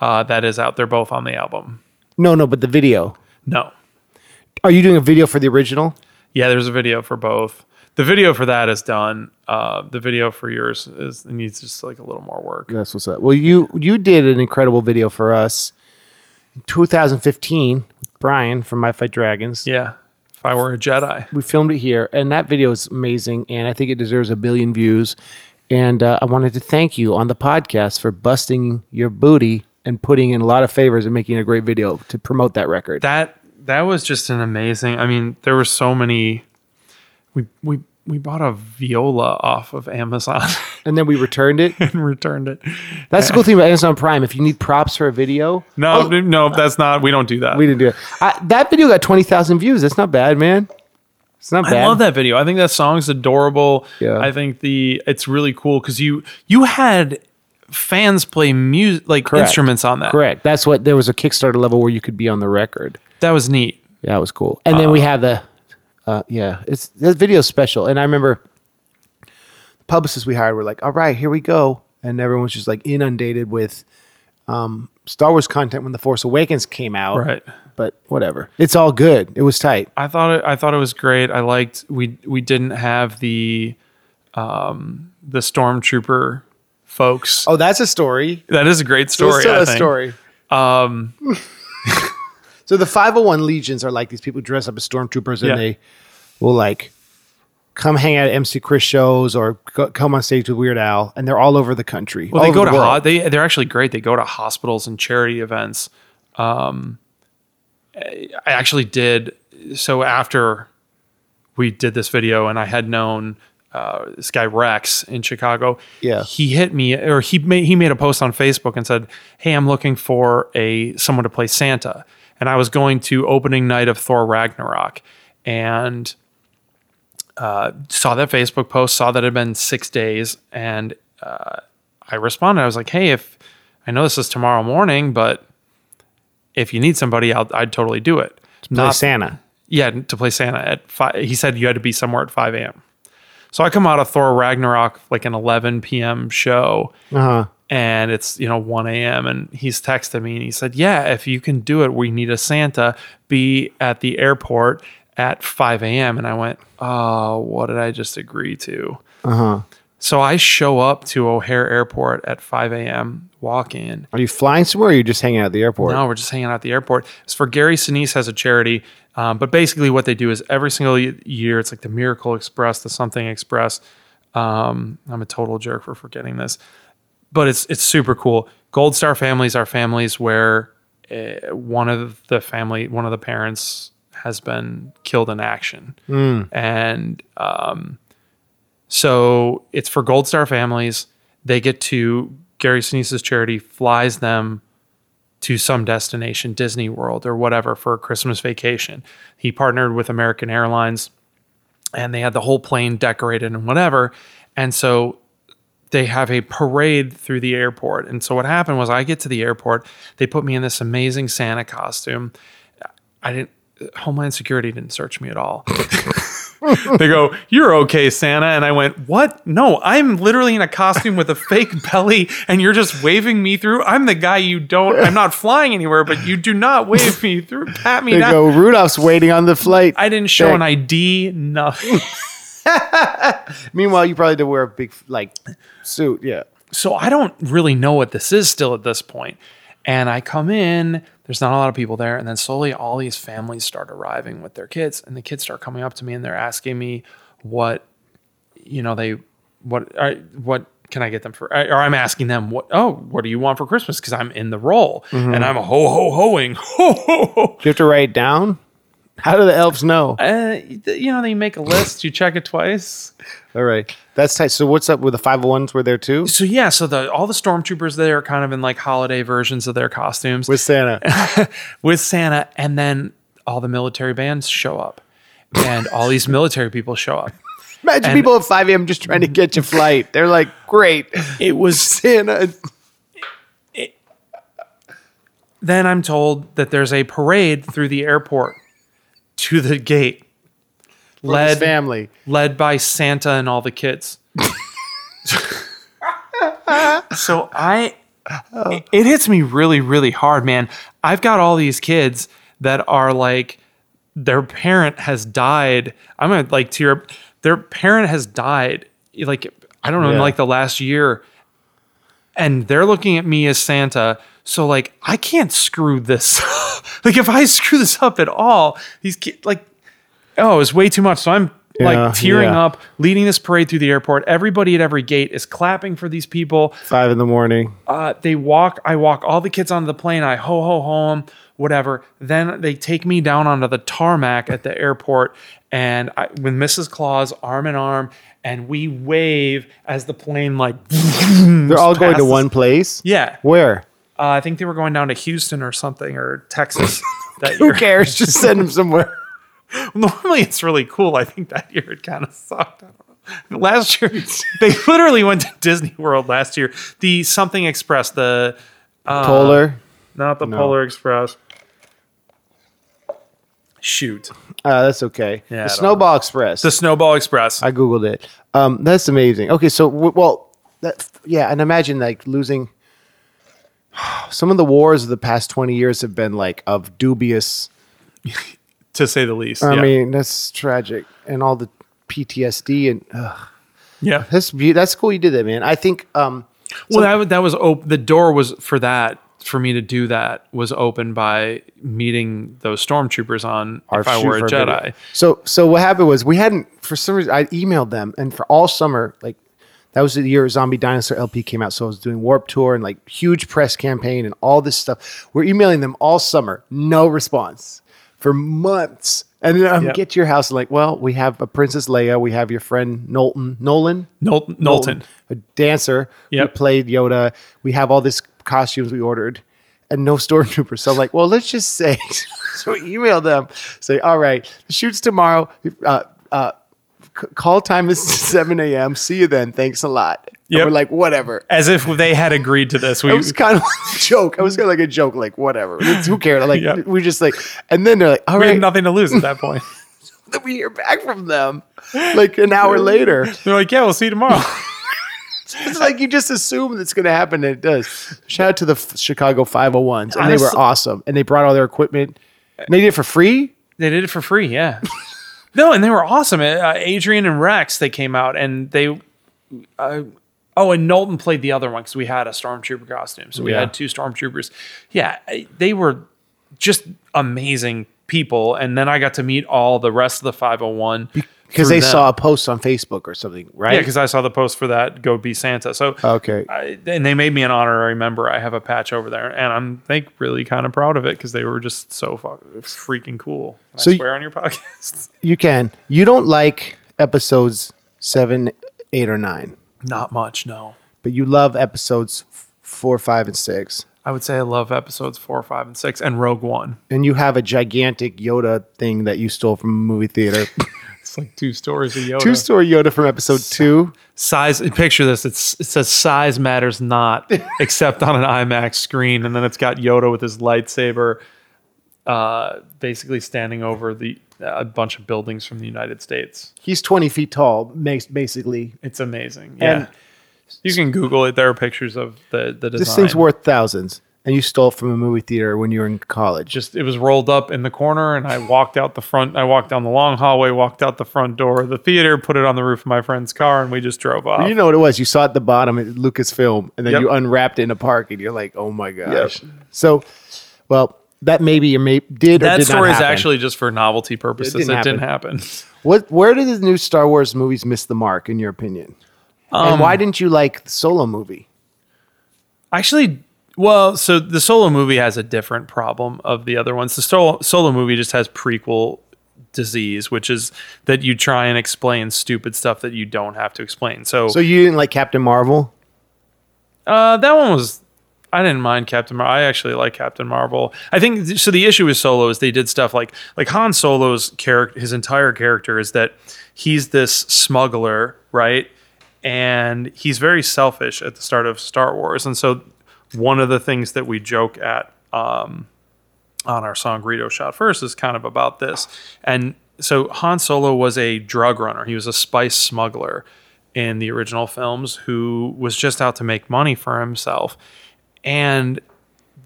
Uh, that is out. They're both on the album. No, no. But the video. No, Are you doing a video for the original? yeah, there's a video for both. The video for that is done. Uh, the video for yours is it needs just like a little more work. That's what's up. Well, you you did an incredible video for us in 2015. Brian from I Fight Dragons. Yeah, if I were a Jedi, We filmed it here, and that video is amazing, and I think it deserves a billion views. And uh, I wanted to thank you on the podcast for busting your booty and putting in a lot of favors and making a great video to promote that record. that that was just an amazing. I mean, there were so many. We we we bought a viola off of Amazon and then we returned it. and returned it. That's the cool thing about Amazon Prime. If you need props for a video, No, oh, no, that's not. We don't do that. Oh. we didn't do it. I, that video got 20,000 views. That's not bad, man. It's not bad. I love that video. I think that song's adorable. Yeah. I think the it's really cool because you you had fans play music like Correct. instruments on that. Correct. That's what there was a Kickstarter level where you could be on the record. That was neat. Yeah, it was cool. And then we uh, had the, uh, yeah, it's this video's special. And I remember the publicists we hired were like, "All right, here we go," and everyone was just like inundated with um, Star Wars content when the Force Awakens came out. Right. But whatever, it's all good. It was tight. I thought it, I thought it was great. I liked we we didn't have the um the stormtrooper folks. Oh, that's a story. That is a great story. Let's tell I a think. story. Um, So the 501 legions are like these people who dress up as stormtroopers and Yeah. they will like come hang out at MC Chris shows or go, come on stage with Weird Al, and they're all over the country. well, they go to the world. ho- they they're actually great. They go to hospitals and charity events. Um, I I actually did so after we did this video, and I had known uh, this guy Rex in Chicago. Yeah. he hit me, or he made he made a post on Facebook and said, "Hey, I'm looking for a someone to play Santa." And I was going to opening night of Thor Ragnarok, and uh, saw that Facebook post, saw that it had been six days, and uh, I responded. I was like, "Hey, if I know this is tomorrow morning, but if you need somebody, I'll, I'd totally do it." To Play Santa. Yeah, to play Santa at five. He said you had to be somewhere at five a.m. So I come out of Thor Ragnarok like an eleven p.m. show, Uh huh. And it's you know 1 a.m and he's texted me and he said yeah if you can do it we need a santa be at the airport at 5 a.m and i went oh what did i just agree to Uh huh. so i show up to o'hare airport at 5 a.m walk in Are you flying somewhere? or Are you just hanging out at the airport? no, we're just hanging out at the airport. It's for Gary Sinise has a charity, um, but basically what they do is every single year it's like the Miracle Express, the Something Express. Um, I'm a total jerk for forgetting this, but it's it's super cool. Gold Star families are families where uh, one of the family, one of the parents has been killed in action, and um, so it's for Gold Star families. They get to Gary Sinise's charity flies them to some destination, Disney World or whatever, for a Christmas vacation. He partnered with American Airlines and they had the whole plane decorated and whatever. And so they have a parade through the airport. And so what happened was I get to the airport, they put me in this amazing Santa costume. I didn't Homeland Security didn't search me at all. they go, "You're okay, Santa," and I went, "What? No, I'm literally in a costume with a fake belly, and you're just waving me through. I'm the guy you don't. I'm not flying anywhere, but you do not wave me through. Pat me They down. go. Rudolph's waiting on the flight. I didn't show an ID. Nothing. Meanwhile, you probably did wear a big like suit. Yeah. so I don't really know what this is still at this point. And I come in, there's not a lot of people there, and then slowly all these families start arriving with their kids, and the kids start coming up to me and they're asking me what, you know, they what I, what can I get them for? Or I'm asking them what? Oh, what do you want for Christmas? Because I'm in the role mm-hmm. and I'm ho ho hoing ho ho ho. Do you have to write it down? How do the elves know? Uh, you know, they make a list, you check it twice. All right, that's tight. So what's up with the five hundred ones? Were there too So yeah, so the all the stormtroopers there are kind of in like holiday versions of their costumes. with Santa? with Santa, and then all the military bands show up, and all these military people show up. Imagine And- people at five a.m. just trying to catch a flight. They're like, "Great, It was Santa." then I'm told that there's a parade through the airport to the gate, His led family. led by Santa and all the kids. so I it, it hits me really really hard, man. I've got all these kids that are like their parent has died. I'm gonna like tear their parent has died like I don't know in like the last year and they're looking at me as Santa. So like I can't screw this. like if I screw this up at all, these kids like oh, it's way too much. So I'm Yeah, like tearing yeah. up, leading this parade through the airport. Everybody at every gate is clapping for these people. Five in the morning. Uh, they walk, I walk all the kids onto the plane. I ho ho ho 'em, whatever. Then they take me down onto the tarmac at the airport, and I, with Mrs. Claus arm in arm, and we wave as the plane like. They're all going to passes. one place. Yeah, Where? Uh, I think they were going down to Houston or something or Texas that Who year. cares? Just send them somewhere. Normally, it's really cool. I think that year it kind of sucked. I don't know. Last year, they literally went to Disney World last year. The Something Express, the uh, Polar. not the No. Polar Express. Shoot, Uh, that's okay. Yeah, the Snowball Express. the Snowball Express. I googled it. Um, that's amazing. Okay, so w- well, that yeah, and imagine like losing. Some of the wars of the past twenty years have been like of dubious. to say the least. I yeah. mean, that's tragic, and all the PTSD and ugh. yeah. that's that's cool. You did that, man. I think. Um, Well, that, that was op- the door was for that for me to do that was opened by meeting those stormtroopers on if I were a Jedi. video. So so what happened was we hadn't for some reason I emailed them and for all summer like that was the year Zombie Dinosaur LP came out. So I was doing Warp Tour and like huge press campaign and all this stuff. We're emailing them all summer, no response for months. And then I'm Yep. get to your house and like, well, we have a Princess Leia, we have your friend Knowlton, Nolan, Nol- Knowlton. a dancer who played Yoda. We have all this costumes we ordered, and no stormtroopers. So I'm like, well, let's just say, so we email them, say, all right, the shoot's tomorrow. Uh, uh, call time is 7 a.m. See you then. Thanks a lot. And we're like, whatever. As if they had agreed to this. We, It was kind of like a joke. I was kind of like a joke, like whatever. It's- who cares? Like Yeah. we just like, and then they're like, all we had nothing to lose at that point. Then we hear back from them like an hour later. They're like, yeah, we'll see you tomorrow. It's like you just assume it's going to happen, and it does. Shout out to the Chicago 501s, and they were awesome. And they brought all their equipment. And they did it for free. They did it for free, yeah. No, and they were awesome. Uh, Adrian and Rex, they came out and they. Uh, oh, and Knowlton played the other one because we had a stormtrooper costume, so we Yeah. had two stormtroopers. Yeah, they were just amazing people, and then I got to meet all the rest of the five hundred one Because they saw a post on Facebook or something, right? Yeah, because I saw the post for that. Go be Santa. So Okay. I, and they made me an honorary member. I have a patch over there, and I'm like really kind of proud of it because they were just so fuck, freaking cool. Can So I y- swear on your podcast? you can. You don't like episodes seven, eight, or nine, Not much, no. but you love episodes f- four, five, and six. I would say I love episodes four, five, and six, and Rogue One. And you have a gigantic Yoda thing that you stole from a movie theater. It's like two stories of Yoda. Two story Yoda from episode two. size. Picture this. It's it says size matters not, except on an IMAX screen, and then it's got Yoda with his lightsaber, uh, basically standing over the a bunch of buildings from the United States. He's 20 feet tall, basically. It's amazing. Yeah. And- you can Google it. There are pictures of the the design. This thing's worth thousands. And you stole it from a movie theater when you were in college. just it was rolled up in the corner and I walked out the front I walked down the long hallway, walked out the front door of the theater, put it on the roof of my friend's car and we just drove off. You know what it was? You saw it at the bottom at Lucasfilm, and then Yep. you unwrapped it in a park, and you're like, "Oh my gosh!" Yep. So, well, that maybe you may did or that did not story is actually just for novelty purposes. It didn't didn't, happen. What? Where did the new Star Wars movies miss the mark, in your opinion? and Um, why didn't you like the Solo movie? Actually, well, so the solo movie has a different problem of the other ones. The solo, solo movie just has prequel disease, which is that you try and explain stupid stuff that you don't have to explain. So, So you didn't like Captain Marvel? Uh, that one was. I didn't mind Captain Marvel. I actually like Captain Marvel. I think so. The issue with Solo is they did stuff like like Han Solo's character. His entire character is that he's this smuggler, right? And he's very selfish at the start of Star Wars. And so one of the things that we joke at um, on our song Greedo Shot First is kind of about this. And so Han Solo was a drug runner. He was a spice smuggler in the original films who was just out to make money for himself. And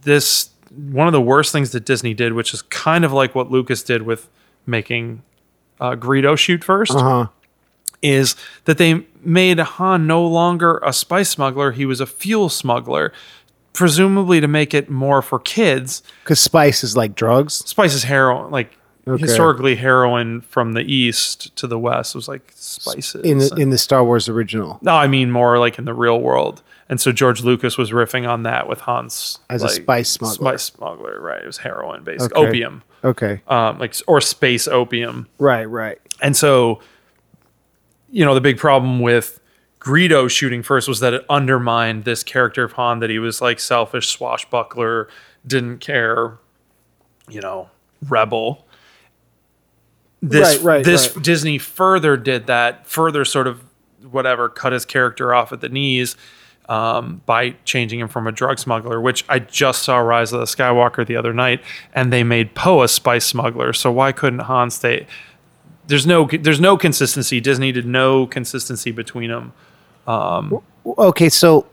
this one of the worst things that Disney did, which is kind of like what Lucas did with making uh, Greedo shoot 1st Uh-huh. is that they made Han no longer a spice smuggler; he was a fuel smuggler, presumably to make it more for kids. Because spice is like drugs. Spice is heroin, like Okay. historically heroin from the east to the west was like spices. In the, in the Star Wars original, no, I mean more like in the real world. And so George Lucas was riffing on that with Hans As a spice smuggler. Spice smuggler, right? It was heroin based, Okay. opium, okay, um, like or space opium. right, right. And so, you know, the big problem with Greedo shooting first was that it undermined this character of Han that he was like selfish swashbuckler, didn't care, you know, rebel. This Right, right, this right. Disney further did that, further sort of whatever, cut his character off at the knees um, by changing him from a drug smuggler, which I just saw Rise of the Skywalker the other night, and they made Poe a spice smuggler. So why couldn't Han stay? There's no there's no consistency. Disney did no consistency between them. Okay, so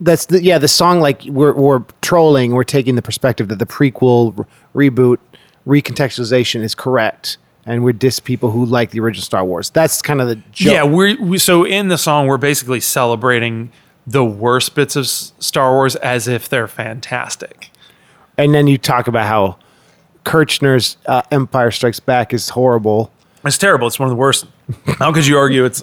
that's the yeah the song like we're we're trolling. We're taking the perspective that the prequel re- reboot recontextualization is correct, and we're diss people who like the original Star Wars. That's kind of the joke. Yeah, we're we, so in the song we're basically celebrating the worst bits of S- Star Wars as if they're fantastic. and then you talk about how Kershner's uh, Empire Strikes Back is horrible. It's terrible. It's one of the worst. How could you argue it's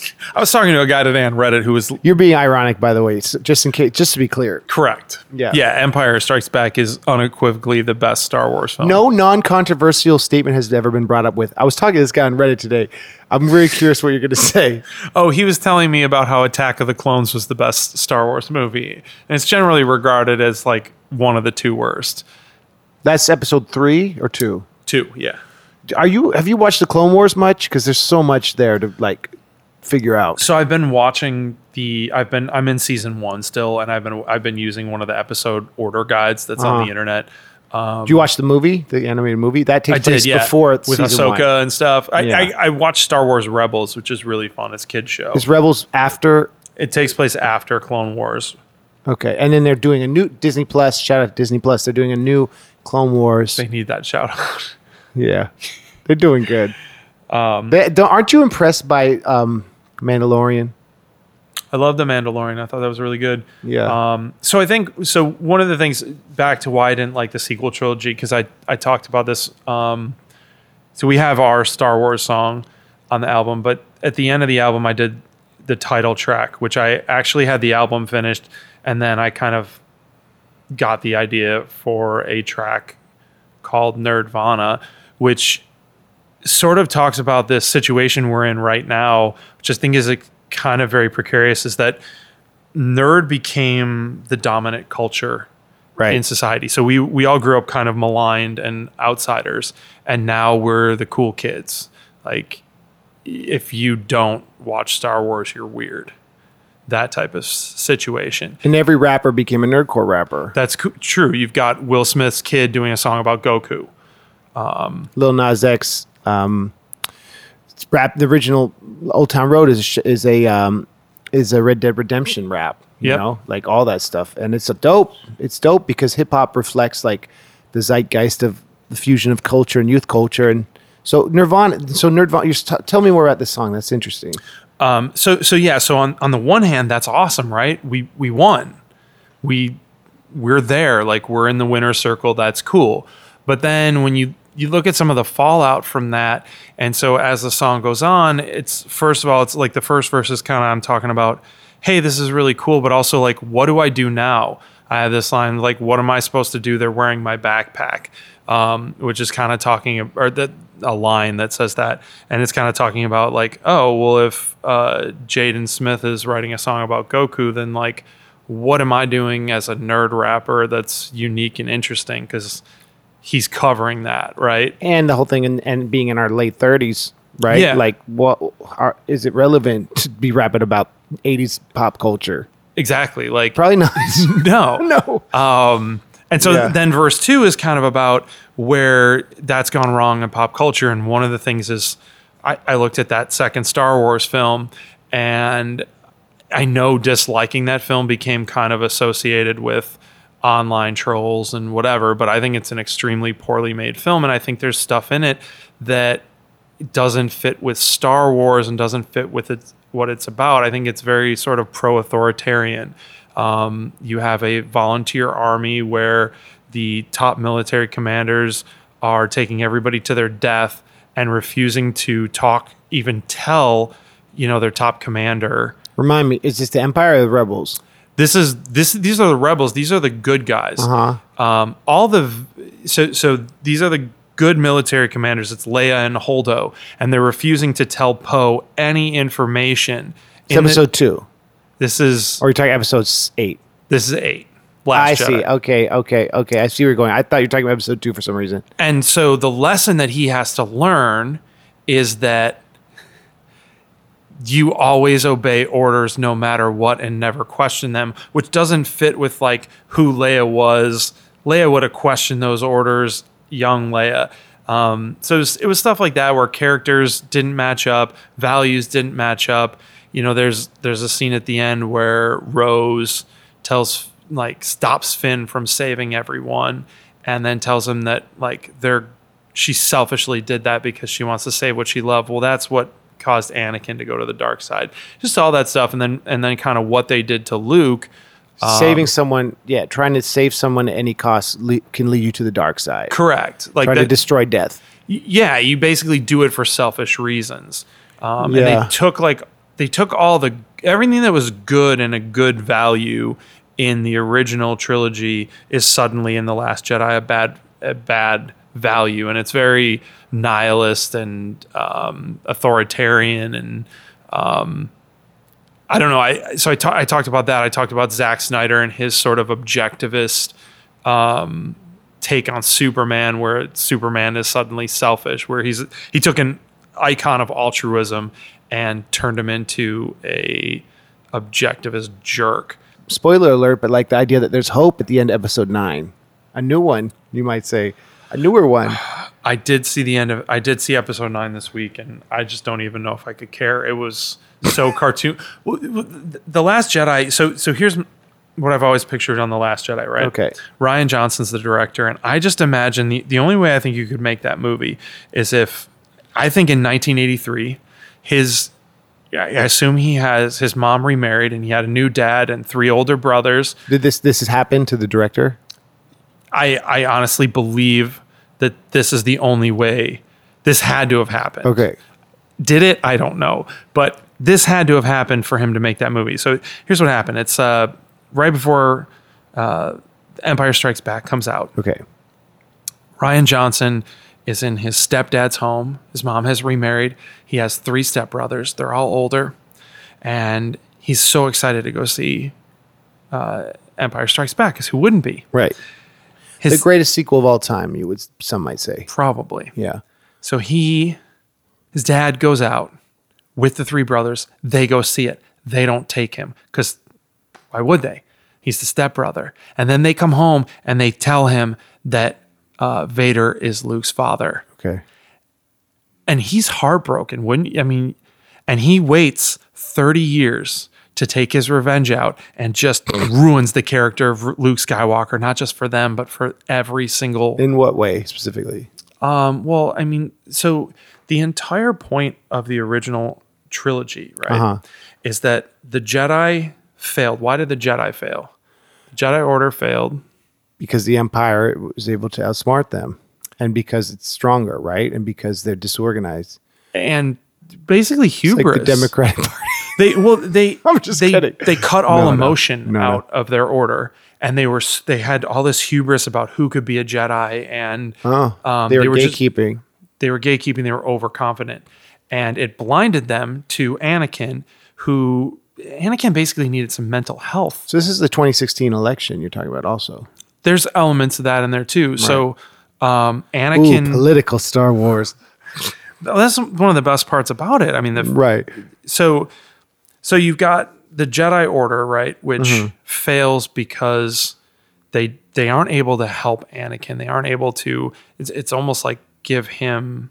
I was talking to a guy today on Reddit who was You're being ironic, by the way, just in case, just to be clear. correct. Yeah. Yeah. Empire Strikes Back is unequivocally the best Star Wars film. No non-controversial statement has ever been brought up with. I was talking to this guy on Reddit today. I'm very curious what you're going to say. Oh, he was telling me about how Attack of the Clones was the best Star Wars movie. And it's generally regarded as like one of the two worst. That's episode three or two. Two, yeah. Are you? Have you watched the Clone Wars much? Because there's so much there to like figure out. So I've been watching the I've been I'm in season 1 still and I've been I've been using one of the episode order guides that's on Uh-huh. the internet. Do you watch the movie, the animated movie? That takes I place yeah, before with season Ahsoka one. and stuff. I, Yeah. I, I watched Star Wars Rebels, which is really fun. It's kid show. Is Rebels after? It takes place after Clone Wars. Okay, and then they're doing a new Disney Plus. Shout out to Disney Plus. They're doing a new Clone Wars. They need that shout out. Yeah, they're doing good. Um, they, aren't you impressed by um, Mandalorian? I love the Mandalorian. I thought that was really good. Yeah. Um, so I think so. One of the things back to why I didn't like the sequel trilogy because I I talked about this. Um, so we have our Star Wars song on the album, but at the end of the album, I did the title track, which I actually had the album finished, and then I kind of got the idea for a track called Nerdvana, which sort of talks about this situation we're in right now, which I think is a kind of very precarious, is that nerd became the dominant culture Right. in society. So we we all grew up kind of maligned and outsiders, and now we're the cool kids. Like if you don't watch Star Wars, you're weird. That type of situation. and every rapper became a nerdcore rapper. That's co- true. You've got Will Smith's kid doing a song about Goku. Um, Lil Nas X, um, rap. The original Old Town Road is a is a um, is a Red Dead Redemption rap. You Yep. know, like all that stuff, and it's a dope. It's dope because hip hop reflects like the zeitgeist of the fusion of culture and youth culture, and so Nerdvana. So Nerdvana, you're, t- tell me more about this song. That's interesting. Um, so so yeah. So on on the one hand, that's awesome, right? We we won. We we're there. Like we're in the winner circle. That's cool. But then when you you look at some of the fallout from that, and so as the song goes on, it's first of all, it's like the first verse is kind of I'm talking about, hey, this is really cool, but also like, what do I do now? I have this line like, what am I supposed to do? They're wearing my backpack, um, which is kind of talking or that a line that says that, and it's kind of talking about like, oh, well, if uh, Jaden Smith is writing a song about Goku, then like, what am I doing as a nerd rapper that's unique and interesting? Because he's covering that, right? And the whole thing, and, and being in our late thirties, right? Yeah. Like, what are, is it relevant to be rapping about '80s pop culture? Exactly. Like, Probably not. no, no. Um, and so Yeah. then verse two is kind of about where that's gone wrong in pop culture. And one of the things is I, I looked at that second Star Wars film and I know disliking that film became kind of associated with online trolls and whatever, but I think it's an extremely poorly made film. And I think there's stuff in it that doesn't fit with Star Wars and doesn't fit with its, what it's about. I think it's very sort of pro authoritarian. Um, you have a volunteer army where the top military commanders are taking everybody to their death and refusing to talk, even tell, you know, their top commander. Remind me, is this the Empire or the Rebels? This is this. These are the rebels. These are the good guys. Uh-huh. Um, all the so so these are the good military commanders. It's Leia and Holdo, and they're refusing to tell Poe any information. It's in the- episode two. this is Or are you talking episode eight? this is eight. Last I Last see. Okay, okay, okay. I see where you're going. I thought you were talking about episode two for some reason. And so the lesson that he has to learn is that you always obey orders no matter what and never question them, which doesn't fit with like who Leia was. Leia would have questioned those orders, young Leia. Um, so it was, it was stuff like that where characters didn't match up, values didn't match up. You know, there's there's a scene at the end where Rose tells like stops Finn from saving everyone, and then tells him that like they're she selfishly did that because she wants to save what she loved. Well, that's what caused Anakin to go to the dark side. Just all that stuff, and then and then kind of what they did to Luke. Saving someone, yeah, trying to save someone at any cost le- can lead you to the dark side. Correct. Like Trying to destroy death. y- yeah, you basically do it for selfish reasons. Um, And Yeah. they took like they took all the everything that was good and a good value in the original trilogy is suddenly in the Last Jedi a bad a bad value, and it's very nihilist and um, authoritarian and um, I don't know. I so I, ta- I talked about that. I talked about Zack Snyder and his sort of objectivist um, take on Superman, where Superman is suddenly selfish, where he's he took an icon of altruism and turned him into a objectivist jerk. Spoiler alert, but like the idea that there's hope at the end of episode nine, a new one, you might say, a newer one. I did see the end of I did see episode nine this week, and I just don't even know if I could care. It was so cartoon. The Last Jedi. So so here's what I've always pictured on The Last Jedi, right? Okay. Rian Johnson's the director, and I just imagine the the only way I think you could make that movie is if I think in 1983 his I assume he has his mom remarried and he had a new dad and three older brothers. Did this this has happened to the director? I I honestly believe that this is the only way this had to have happened. Okay. Did it? I don't know. But this had to have happened for him to make that movie. So here's what happened. It's uh, right before uh, Empire Strikes Back comes out. Okay. Rian Johnson is in his stepdad's home. His mom has remarried. He has three stepbrothers. They're all older. And he's so excited to go see uh, Empire Strikes Back, because who wouldn't be? Right. His, the greatest sequel of all time, you would some might say. Probably. Yeah. So he, his dad goes out with the three brothers. They go see it. They don't take him because why would they? He's the stepbrother. And then they come home and they tell him that uh, Vader is Luke's father. Okay. And he's heartbroken, wouldn't you? I mean, and he waits 30 years to take his revenge out and just ruins the character of Luke Skywalker, not just for them, but for every single In what way specifically? Um, well, I mean, so the entire point of the original trilogy, right, Uh-huh. is that the Jedi failed. Why did the Jedi fail? The Jedi Order failed. Because the Empire was able to outsmart them. And because it's stronger, right? And because they're disorganized. And basically Like hubris. the Democratic Party. They well they I'm just they, kidding. they cut all No, no. emotion No, no. out of their order and they were they had all this hubris about who could be a Jedi and Oh, um, they were, just- gatekeeping. they were gatekeeping, they were overconfident. And it blinded them to Anakin, who Anakin basically needed some mental health. so this is the 2016 election you're talking about also. There's elements of that in there too. So um, Ooh, Anakin, political Star Wars. that's one of the best parts about it. I mean, the, Right. so so you've got the Jedi Order, right, which Mm-hmm. fails because they they aren't able to help Anakin. They aren't able to. It's it's almost like give him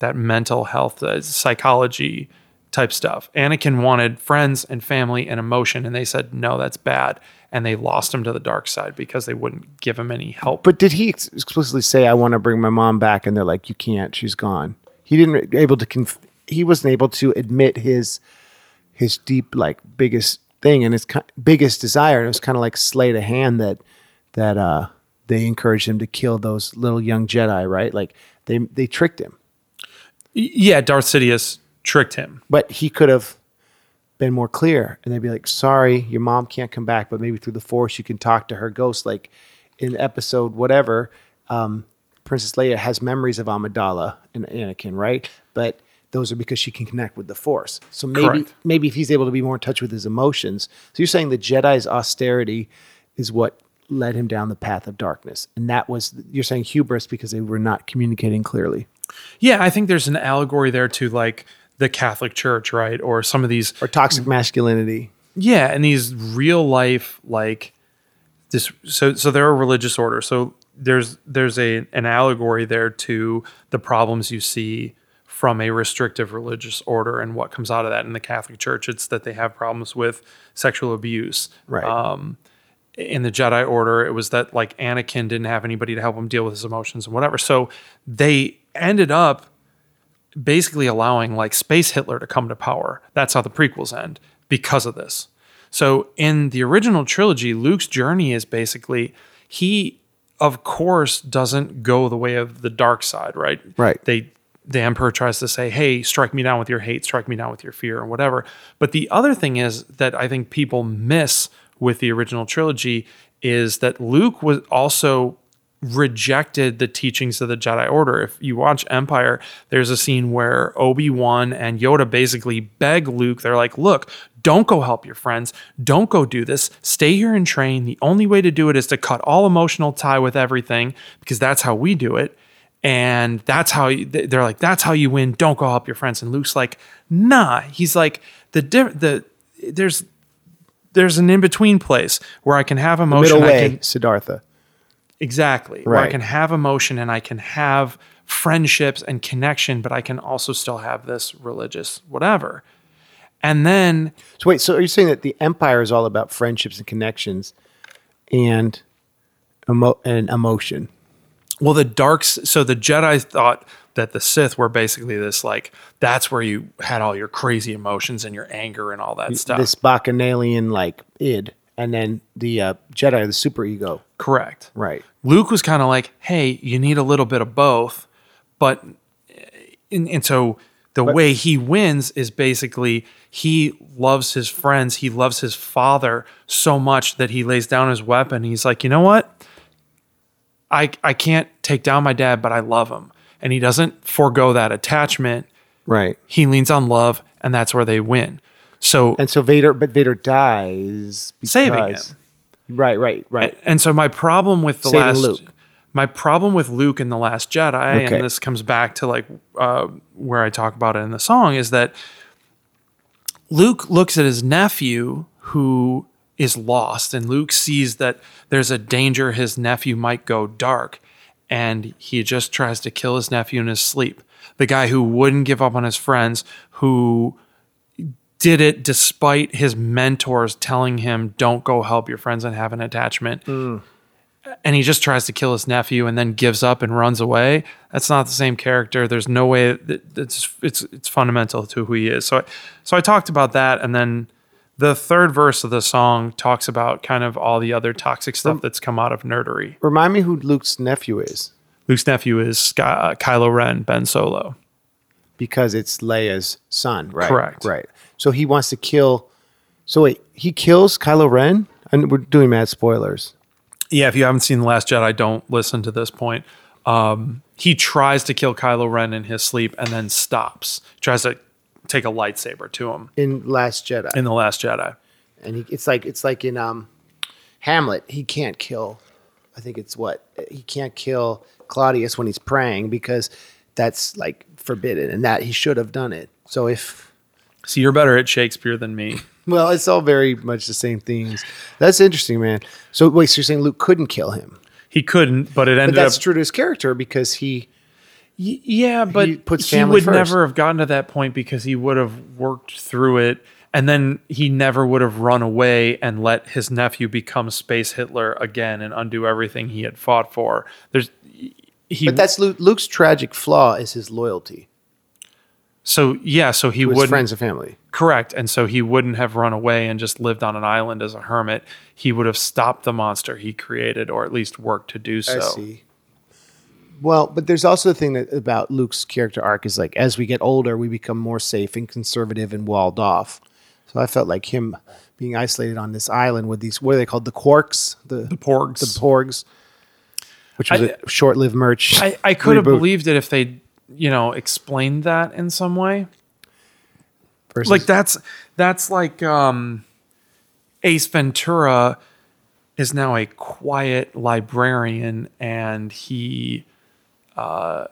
that mental health, psychology type stuff. Anakin wanted friends and family and emotion, and they said no, that's bad, and they lost him to the dark side because they wouldn't give him any help. But did he ex- explicitly say, "I want to bring my mom back"? And they're like, "You can't. She's gone." He didn't able to. Conf- he wasn't able to admit his his deep, like biggest thing and his ki- biggest desire. And it was kind of like sleight of hand that that uh, they encouraged him to kill those little young Jedi, right? Like they they tricked him, yeah, Darth Sidious tricked him. but he could have been more clear, and they'd be like, "Sorry, your mom can't come back, but maybe through the Force you can talk to her ghost." Like in episode whatever, um, Princess Leia has memories of Amidala and Anakin, right? But those are because she can connect with the Force. So maybe Correct. maybe if he's able to be more in touch with his emotions. So you're saying the Jedi's austerity is what led him down the path of darkness, and that was you're saying hubris because they were not communicating clearly. Yeah, I think there's an allegory there to like the Catholic Church, right, or some of these Or toxic masculinity. Yeah, and these real life like this so so they're a religious order. So there's there's a an allegory there to the problems you see from a restrictive religious order and what comes out of that in the Catholic Church. It's that they have problems with sexual abuse. Right. Um, in the Jedi Order, it was that like Anakin didn't have anybody to help him deal with his emotions and whatever. So they ended up basically allowing like space Hitler to come to power. That's how the prequels end because of this. So in the original trilogy, Luke's journey is basically he of course doesn't go the way of the dark side, right? Right. They the emperor tries to say, "Hey, strike me down with your hate, strike me down with your fear, or whatever." But the other thing is that I think people miss with the original trilogy is that Luke was also rejected the teachings of the Jedi Order. If you watch Empire, there's a scene where Obi-Wan and Yoda basically beg Luke, they're like, look, don't go help your friends. Don't go do this. Stay here and train. The only way to do it is to cut all emotional tie with everything because that's how we do it. And that's how you, they're like, that's how you win. Don't go help your friends. And Luke's like, nah. He's like, the, the, there's, there's an in between place where I can have emotion. Middle way, can, Siddhartha. Exactly. right. Where I can have emotion and I can have friendships and connection, but I can also still have this religious whatever. And then So wait, so are you saying that the empire is all about friendships and connections and emo- and emotion? Well the darks so the Jedi thought that the Sith were basically this like that's where you had all your crazy emotions and your anger and all that stuff. This bacchanalian like id, and then the uh, Jedi, the super ego. Correct. Right. Luke was kind of like, hey, you need a little bit of both. But, and, and so the way he wins is basically he loves his friends. He loves his father so much that he lays down his weapon. He's like, you know what? I, I can't take down my dad, but I love him. And he doesn't forego that attachment. Right. He leans on love, and that's where they win. So, And so Vader, but Vader dies because, Saving him. Right. Right. Right. And so my problem with the Saving last Luke. my problem with Luke in the Last Jedi, Okay. and this comes back to like uh, where I talk about it in the song, is that Luke looks at his nephew who is lost, and Luke sees that there's a danger his nephew might go dark, and he just tries to kill his nephew in his sleep. The guy who wouldn't give up on his friends, who did it despite his mentors telling him, don't go help your friends and have an attachment. Mm. And he just tries to kill his nephew and then gives up and runs away. That's not the same character. There's no way that it's it's it's fundamental to who he is. So I, so I talked about that, and then the third verse of the song talks about kind of all the other toxic stuff that's come out of nerdery. Remind me who Luke's nephew is, Luke's nephew is Sky, uh, Kylo Ren, Ben Solo. because it's Leia's son, right? Correct. Right. So he wants to kill. So wait, he kills Kylo Ren, and we're doing mad spoilers. Yeah, if you haven't seen The Last Jedi, don't listen to this point. Um, he tries to kill Kylo Ren in his sleep and then stops. Tries to take a lightsaber to him in Last Jedi, in The Last Jedi. and he, it's like it's like in um, Hamlet. He can't kill. I think it's what he can't kill Claudius when he's praying because that's like forbidden, and that he should have done it. So if So you're better at Shakespeare than me. well, it's all very much the same things. That's interesting, man. So wait, so you're saying Luke couldn't kill him, He couldn't, but it but ended that's up. true to his character because he Y- yeah, but He he, puts family would first. never have gotten to that point because he would have worked through it. And then he never would have run away and let his nephew become Space Hitler again and undo everything he had fought for. There's he But that's Luke, Luke's tragic flaw is his loyalty so yeah, so he would friends and family. Correct. And so he wouldn't have run away and just lived on an island as a hermit. He would have stopped the monster he created, or at least worked to do so. I see. Well, but there's also the thing that about Luke's character arc is like as we get older, we become more safe and conservative and walled off. So I felt like him being isolated on this island with these what are they called? The quarks, the The porgs. the porgs, which was I- a short-lived merch. I, I could have believed it if they, you know, explained that in some way. versus- Like that's that's like um, Ace Ventura is now a quiet librarian, and he, uh,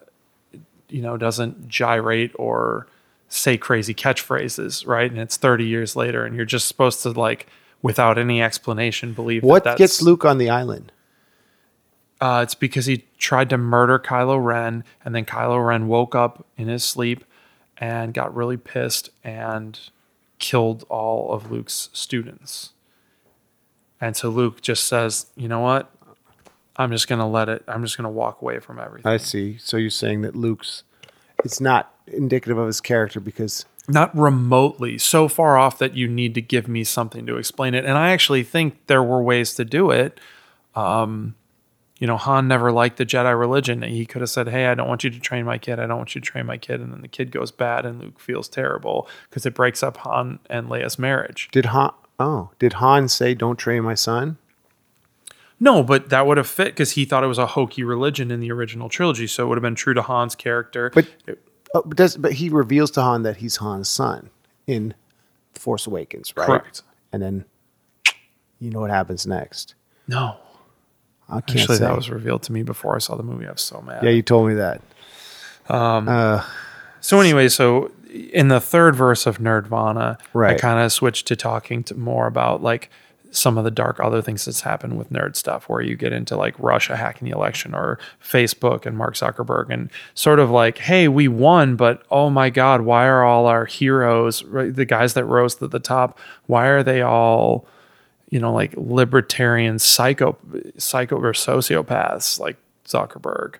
you know, doesn't gyrate or say crazy catchphrases, right? And it's thirty years later, and you're just supposed to like, without any explanation, believe what that gets Luke on the island? Uh, it's because he tried to murder Kylo Ren, and then Kylo Ren woke up in his sleep and got really pissed and killed all of Luke's students. And so Luke just says, "You know what? I'm just gonna let it. I'm just gonna walk away from everything. I see. So you're saying that Luke's it's not indicative of his character because Not remotely so far off that you need to give me something to explain it. And I actually think there were ways to do it. Um, you know, Han never liked the Jedi religion. He could have said, Hey, I don't want you to train my kid. I don't want you to train my kid. And then the kid goes bad and Luke feels terrible because it breaks up Han and Leia's marriage. Did Han? Oh, did Han say, "Don't train my son"? No, but that would have fit because he thought it was a hokey religion in the original trilogy. So it would have been true to Han's character. But oh, but does but he reveals to Han that he's Han's son in Force Awakens, right? Correct. And then you know what happens next. no. I can't Actually, say. that was revealed to me before I saw the movie. I was so mad. yeah, you told me that. Um, uh, so anyway, so in the third verse of Nerdvana, I kind of switched to talking to more about like some of the dark other things that's happened with nerd stuff, where you get into like Russia hacking the election or Facebook and Mark Zuckerberg, and sort of like, hey, we won, but oh my God, why are all our heroes, right, the guys that rose to the top, why are they all, you know, like libertarian psycho, psycho or sociopaths like Zuckerberg?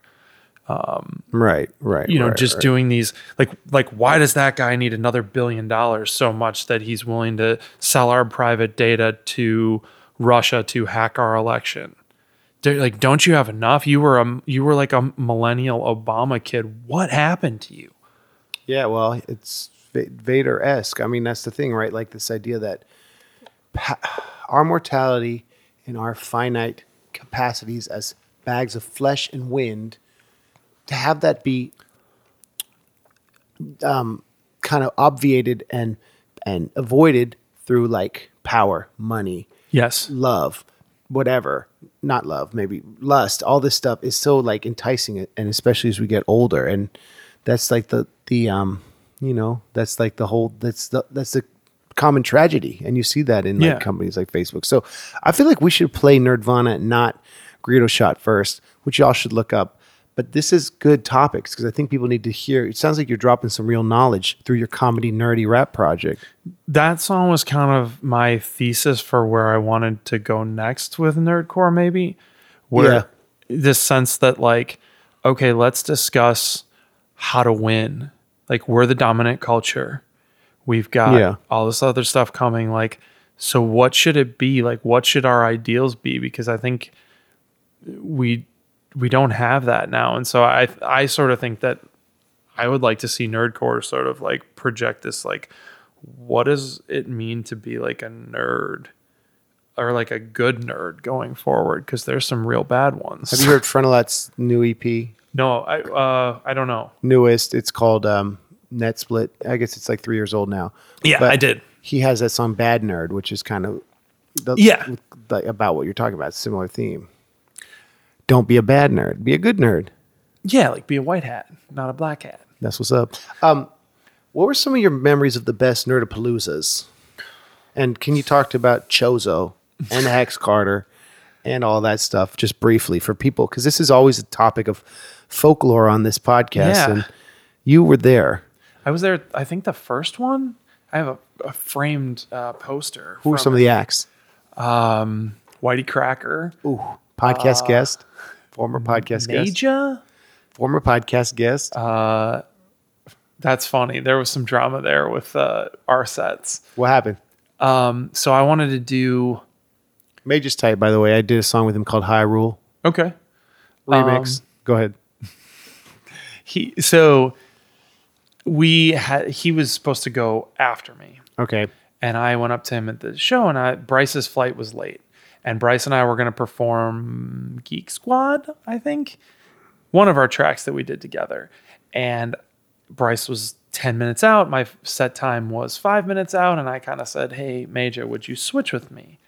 Right, right. you know right, just right. doing these like like why does that guy need another billion dollars so much that he's willing to sell our private data to Russia to hack our election They're like don't you have enough you were a you were like a millennial Obama kid what happened to you Yeah, well, it's Vader esque. I mean, that's the thing, right? Like this idea that our mortality and our finite capacities as bags of flesh and wind, to have that be um, kind of obviated and and avoided through like power, money, yes love, whatever, not love, maybe lust, all this stuff is so like enticing and especially as we get older and that's like the the um you know, that's like the whole that's the that's the common tragedy and you see that in like Yeah. companies like Facebook. So I feel like we should play Nerdvana not Greedo Shot first, which y'all should look up. But this is good topics because I think people need to hear. It sounds like you're dropping some real knowledge through your comedy nerdy rap project. that song was kind of my thesis for where I wanted to go next with nerdcore, maybe. Where Yeah. this sense that like, okay, let's discuss how to win. Like we're the dominant culture. We've got Yeah. all this other stuff coming. Like, so what should it be? Like, what should our ideals be? Because I think we we don't have that now, and so I I sort of think that I would like to see nerdcore sort of like project this like what does it mean to be like a nerd or like a good nerd going forward because there's some real bad ones. Have you heard Frontalot's new EP? no, I uh I don't know. newest. It's called um, Net Split. I guess it's like three years old now. Yeah, But I did. He has that song "Bad Nerd," which is kind of the, Yeah. like, about what you're talking about. Similar theme. Don't be a bad nerd. Be a good nerd. Yeah, like be a white hat, not a black hat. That's what's up. Um, what were some of your memories of the best Nerdapaloozas? And can you talk to about Chozo and Hex Carter and all that stuff just briefly for people? Because this is always a topic of folklore on this podcast, Yeah. and you were there. I was there. I think the first one. I have a, a framed uh, poster. Who were some of the acts? Whitey Cracker, Ooh, podcast guest, former podcast guest, Major. former podcast guest. That's funny. There was some drama there with uh, our sets. what happened? Um, so I wanted to do Major's tight, by the way. I did a song with him called Hyrule okay. remix. Go ahead. He so we had he was supposed to go after me. Okay. and I went up to him at the show, and I Bryce's flight was late, and Bryce and I were going to perform Geek Squad, I think, one of our tracks that we did together, and Bryce was ten minutes out. My set time was five minutes out, and I kind of said, "Hey, Major, would you switch with me?"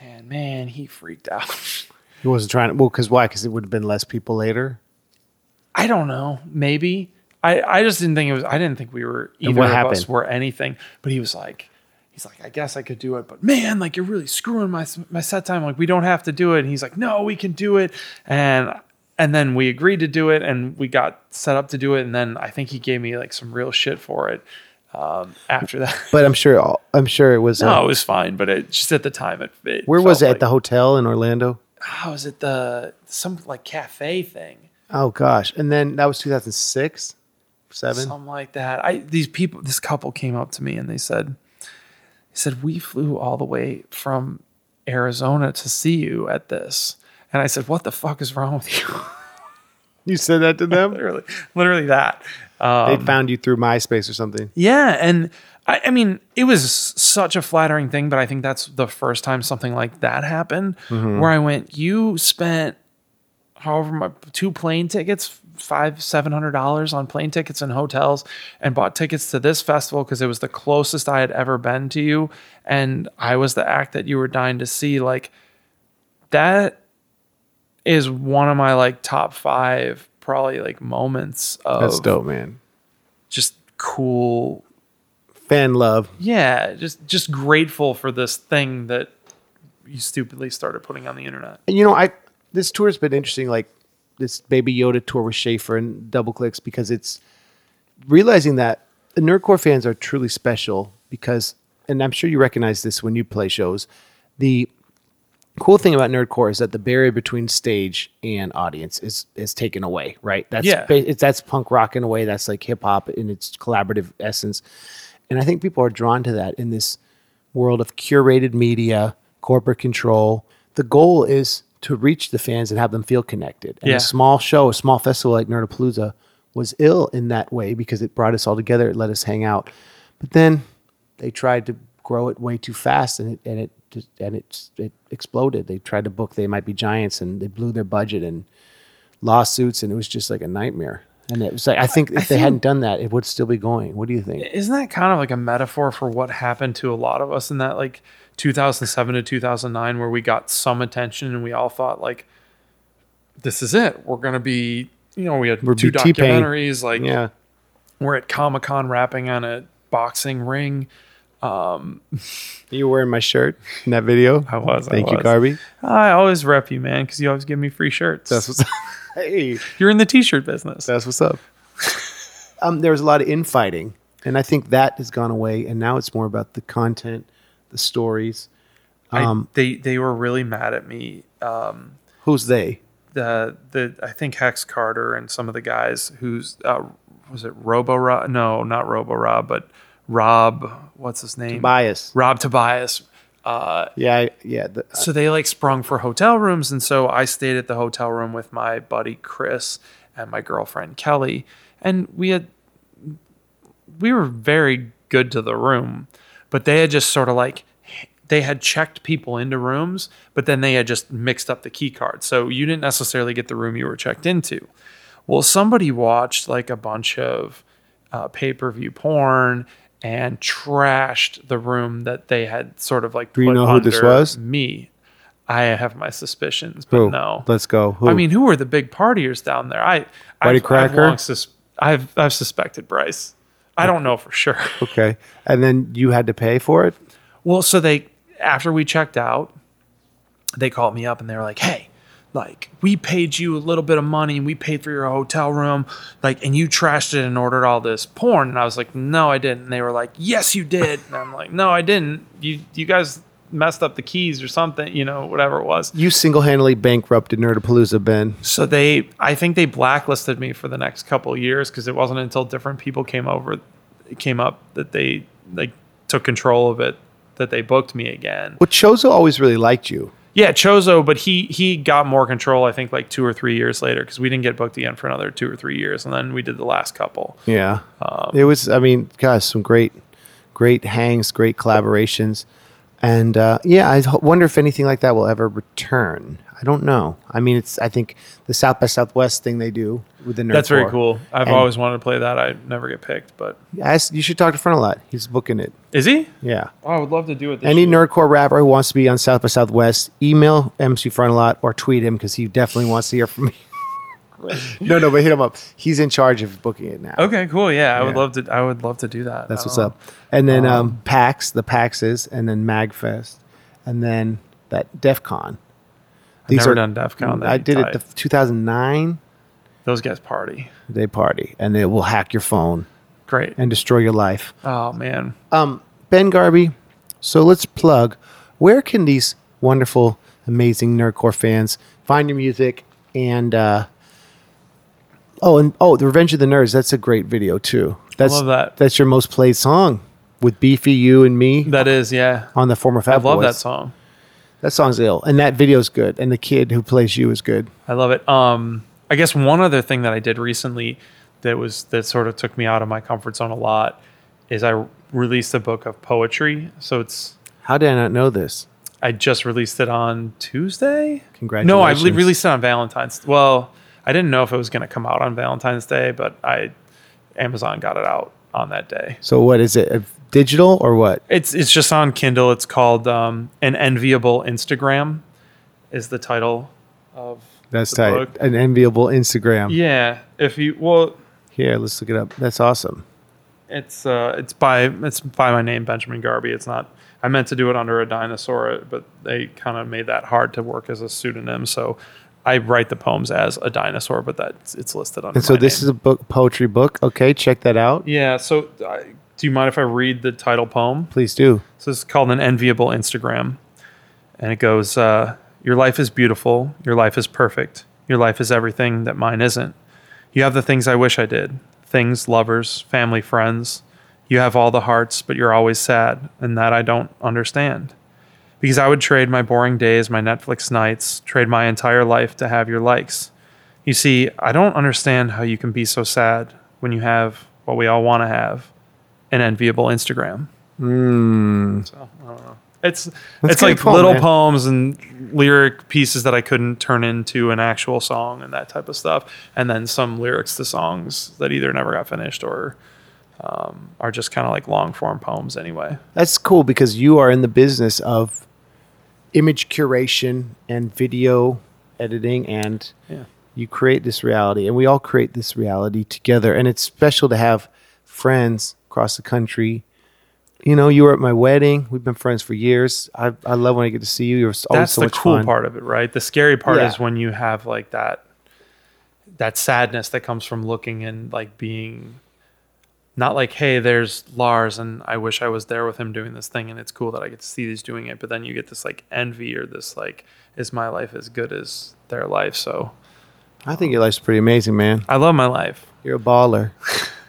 And man, he freaked out. He wasn't trying to. Well, because why? Because it would have been less people later. I don't know, maybe. I, I just didn't think it was. I didn't think we were either of us were anything. But he was like, he's like, I guess I could do it, but man, like you're really screwing my my set time. Like we don't have to do it. And he's like, no, we can do it. And and then we agreed to do it, and we got set up to do it. And then I think he gave me like some real shit for it. Um, after that, But I'm sure. I'm sure it was. no, uh, it was fine. But it just at the time, it. it where was it? felt At the hotel in Orlando. How was it? The some like cafe thing. Oh gosh! And then that was 2006, seven. something like that. I these people, this couple came up to me and they said, "He said we flew all the way from Arizona to see you at this." And I said, "What the fuck is wrong with you?" You said that to them? literally, literally that. Um, they found you through MySpace or something. Yeah, and I, I mean, it was such a flattering thing, but I think that's the first time something like that happened, where I went, "You spent however my two plane tickets, five seven hundred dollars on plane tickets and hotels, and bought tickets to this festival because it was the closest I had ever been to you, and I was the act that you were dying to see. Like that is one of my like top five probably like moments of That's dope, man. just cool Fan love. yeah just just grateful for this thing that you stupidly started putting on the internet And you know, I this tour's been interesting, like this Baby Yoda tour with Schaffer and Double Clicks, because it's realizing that the nerdcore fans are truly special because, and I'm sure you recognize this when you play shows. The cool thing about nerdcore is that the barrier between stage and audience is is taken away, right? That's Yeah. ba- it's that's punk rock in a way. That's like hip hop in its collaborative essence, and I think people are drawn to that in this world of curated media, corporate control. The goal is to reach the fans and have them feel connected. And Yeah. a small show, a small festival like Nerdapalooza was ill in that way because it brought us all together. It let us hang out. But then they tried to grow it way too fast and it and it just, and it it exploded. They tried to book They Might Be Giants and they blew their budget and lawsuits and it was just like a nightmare. And it was like I think if they think- hadn't done that, it would still be going. What do you think? isn't that kind of like a metaphor for what happened to a lot of us in that like 2007 to 2009 where we got some attention and we all thought like this is it we're gonna be you know we had We're two be T-Pain. documentaries like Yeah. we're at comic-con rapping on a boxing ring um You wearing my shirt in that video. I was, I Thank you, was. Garbe. i always rep you man because you always give me free shirts That's what's Hey. you're in the t-shirt business That's what's up. um, there was a lot of infighting, and I think that has gone away, and now it's more about the content, the stories. I, they they were really mad at me um, Who's they? the the I think Hex Carter and some of the guys who's uh, was it Robo Rob? No, not Robo Rob, but Rob. What's his name? Bias. Rob Tobias. Uh, Yeah, I- yeah. The, so they like sprung for hotel rooms, and so I stayed at the hotel room with my buddy Chris and my girlfriend Kelly, and we had we were very good to the room, but they had just sort of like they had checked people into rooms, but then they had just mixed up the key card. So you didn't necessarily get the room you were checked into. Well, somebody watched like a bunch of uh, pay per view porn and trashed the room that they had sort of like. Do you put know who this was? Me. I have my suspicions, but who? no. Let's go. Who? I mean, who were the big partiers down there? I, Buddy I've, Cracker? I've, long sus- I've I've suspected Bryce. I don't know for sure. okay. And then you had to pay for it. Well, so they after we checked out, they called me up and they were like, "Hey, like we paid you a little bit of money and we paid for your hotel room, like, and you trashed it and ordered all this porn." And I was like, "No, I didn't." And they were like, "Yes, you did." And I'm like, "No, I didn't. You you guys messed up the keys or something, you know, whatever it was." You single-handedly bankrupted Nerdapalooza, Ben. So they, I think they blacklisted me for the next couple of years because it wasn't until different people came over, it came up that they like took control of it that they booked me again. But Chozo always really liked you. Yeah, Chozo, but he he got more control. I think like two or three years later because we didn't get booked again for another two or three years, and then we did the last couple. Yeah. Um, it was, I mean, gosh, some great, great hangs, great collaborations. And uh, yeah, I wonder if anything like that will ever return. I don't know. I mean, it's, I think the South by Southwest thing they do with the Nerd That's very Corps. cool. I've And- always wanted to play that. I never get picked, but Yes, you should talk to Frontalot. He's booking it. is he? Yeah. Oh, I would love to do it. This Any year. nerdcore rapper who wants to be on South by Southwest, email MC Frontalot or tweet him because he definitely wants to hear from me. no, no, but hit him up. He's in charge of booking it now. Okay, cool. Yeah, I would Yeah. love to. I would love to do that. That's what's don't up. And then um, PAX, the PAXes, and then MagFest, and then that DEF CON. I've never done DEF CON. I That'd did be it the 2009. Those guys party. They party, and they will hack your phone Great. and destroy your life. Oh man. Um, ben Garbe. So let's plug. Where can these wonderful, amazing nerdcore fans find your music? And uh, oh, and oh, the Revenge of the Nerds. That's a great video too. That's love that. That's your most played song with Beefy, you, and me That is, yeah. on the former I Fat love Boys. that song. That song's ill, and that video's good, and the kid who plays you is good. I love it. Um, I guess one other thing that I did recently that was that sort of took me out of my comfort zone a lot is I released a book of poetry. So it's How did I not know this? I just released it on Tuesday. Congratulations. No, I re- released it on Valentine's. Well, I didn't know if it was going to come out on Valentine's Day, but I Amazon got it out on that day. So what is it? Digital or what? It's it's just on Kindle. It's called um, "An Enviable Instagram," is the title of That's the tight. book. An enviable Instagram. Yeah, if you well, Here, let's look it up. That's awesome. it's uh, it's by it's by my name Benjamin Garbe. It's not. I meant to do it under a dinosaur, but they kind of made that hard to work as a pseudonym. So I write the poems as a dinosaur, but that's it's listed on. And so this name. is a book, poetry book. Okay, check that out. yeah. So I, do you mind if I read the title poem? Please do. So it's called an enviable Instagram, and it goes: uh, "Your life is beautiful. Your life is perfect. Your life is everything that mine isn't. You have the things I wish I did: things, lovers, family, friends. You have all the hearts, but you're always sad, and that I don't understand. Because I would trade my boring days, my Netflix nights, trade my entire life to have your likes. You see, I don't understand how you can be so sad when you have what we all want to have an enviable Instagram. Mm. So I don't know. It's That's it's like poem, little man. poems and lyric pieces that I couldn't turn into an actual song and that type of stuff, and then some lyrics to songs that either never got finished or um, are just kind of like long form poems anyway. That's cool because you are in the business of image curation and video editing and Yeah. you create this reality and we all create this reality together and it's special to have friends across the country you know you were at my wedding we've been friends for years i, I love when i get to see you you're always That's so the much cool fun part of it, right? The scary part Yeah. is when you have like that that sadness that comes from looking and like being not like, hey, there's Lars and I wish I was there with him doing this thing and it's cool that I get to see these doing it. But then you get this like envy or this like, is my life as good as their life? So i think your life's pretty amazing man I love my life. you're a baller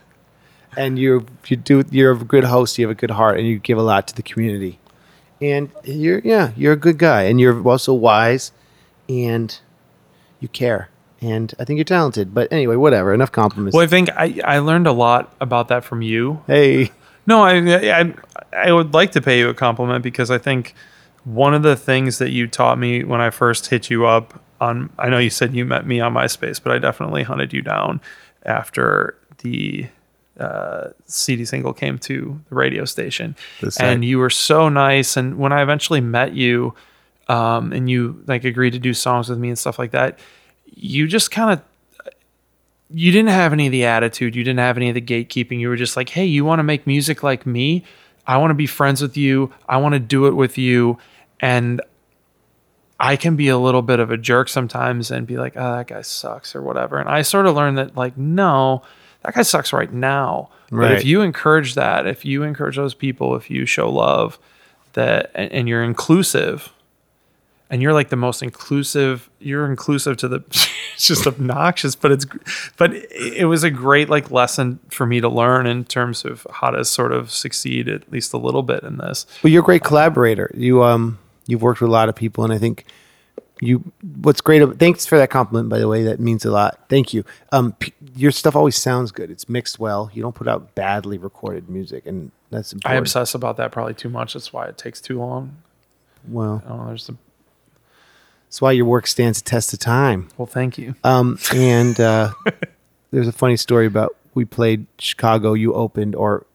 and you you do you're a good host you have a good heart and you give a lot to the community and you're yeah you're a good guy and you're also wise and you care and i think you're talented. But anyway whatever. Enough compliments. Well, I think I, I learned a lot about that from you. hey. No, I, I I would like to pay you a compliment because I think one of the things that you taught me when I first hit you up on I know you said you met me on MySpace, but I definitely hunted you down after the uh, CD single came to the radio station, The and you were so nice. And when I eventually met you, um, and you like agreed to do songs with me and stuff like that, you just kind of you didn't have any of the attitude. You didn't have any of the gatekeeping. You were just like, hey, you want to make music like me? I want to be friends with you. I want to do it with you. And I can be a little bit of a jerk sometimes and be like, oh, that guy sucks or whatever. And I sort of learned that, like, no, that guy sucks right now. But if you encourage that, if you encourage those people, if you show love, that and, and you're inclusive, and you're like the most inclusive you're inclusive to the it's just obnoxious but it's but it was a great like lesson for me to learn in terms of how to sort of succeed at least a little bit in this. Well you're a great collaborator. You um you've worked with a lot of people and i think you what's great thanks for that compliment by the way that means a lot. Thank you. Um p- your stuff always sounds good. It's mixed well. You don't put out badly recorded music and that's important. i obsess about that probably too much. That's why it takes too long. Well know, there's a, that's why your work stands the test of time well thank you Um, and uh, there's a funny story about we played Chicago. You opened or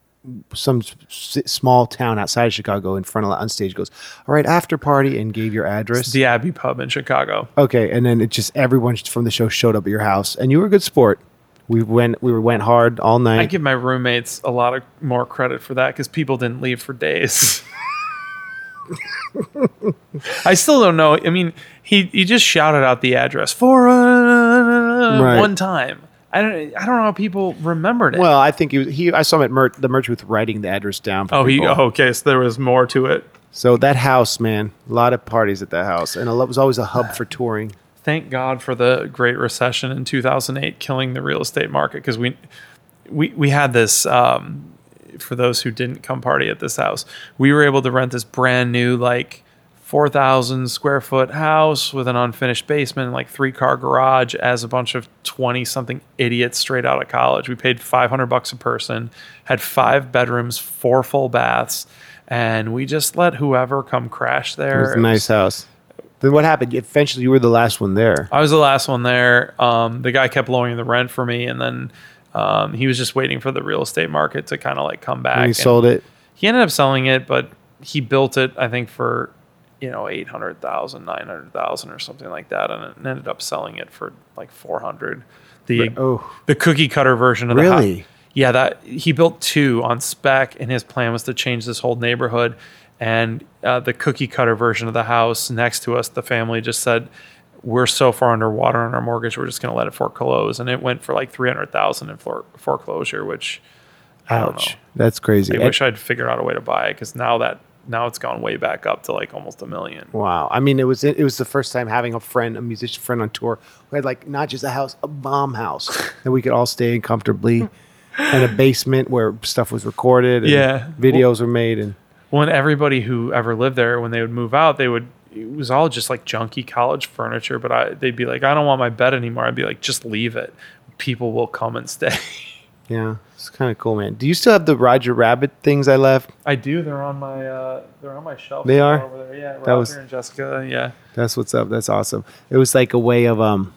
some s- small town outside of Chicago in front of on stage goes, all right, after party, and gave your address. the abbey pub in chicago okay, and then it just everyone from the show showed up at your house, and you were a good sport. We went we went hard all night. i give my roommates a lot of more credit for that because people didn't leave for days I still don't know. I mean, he he just shouted out the address for uh, Right. one time. I don't I don't know how people remembered it. well, I think he, was, he I saw him at Mer- the merch booth writing the address down. For oh, he people. oh, okay. So there was more to it. So that house, man, a lot of parties at that house, and it was always a hub for touring. Thank God for the Great Recession in 2008, killing the real estate market because we we we had this. Um, for those who didn't come party at this house, we were able to rent this brand new like 4,000 square foot house with an unfinished basement and like three car garage as a bunch of 20 something idiots straight out of college. We paid 500 bucks a person, had five bedrooms, four full baths, and we just let whoever come crash there. It was a nice house. Then what happened? Eventually, you were the last one there. I was the last one there. Um, the guy kept lowering the rent for me, and then um, he was just waiting for the real estate market to kind of like come back. And he and sold it. He ended up selling it, but he built it, I think, for you know 800,000, 900,000 or something like that, and it ended up selling it for like 400. The Oh, the cookie cutter version of the Really? Yeah, that he built two on spec, and his plan was to change this whole neighborhood. And uh, the cookie cutter version of the house next to us, the family just said, "We're so far underwater on our mortgage, we're just going to let it foreclose." And it went for like three hundred thousand in fore- foreclosure, which ouch. That's crazy. I wish I'd figured out a way to buy it because now that now it's gone way back up to like almost a million. Wow. I mean, it was it was the first time having a friend, a musician friend on tour who had like not just a house, a bomb house that we could all stay in comfortably, and a basement where stuff was recorded. And Yeah. Videos were made, and when everybody who ever lived there, when they would move out, they would. It was all just like junky college furniture, but I they'd be like, I don't want my bed anymore. I'd be like, just leave it. People will come and stay. yeah, it's kind of cool, man. Do you still have the Roger Rabbit things I left? I do. They're on my uh, they're on my shelf. They are? over there. Yeah, That Roger was- and Jessica. Yeah, That's what's up. That's awesome. It was like a way of um,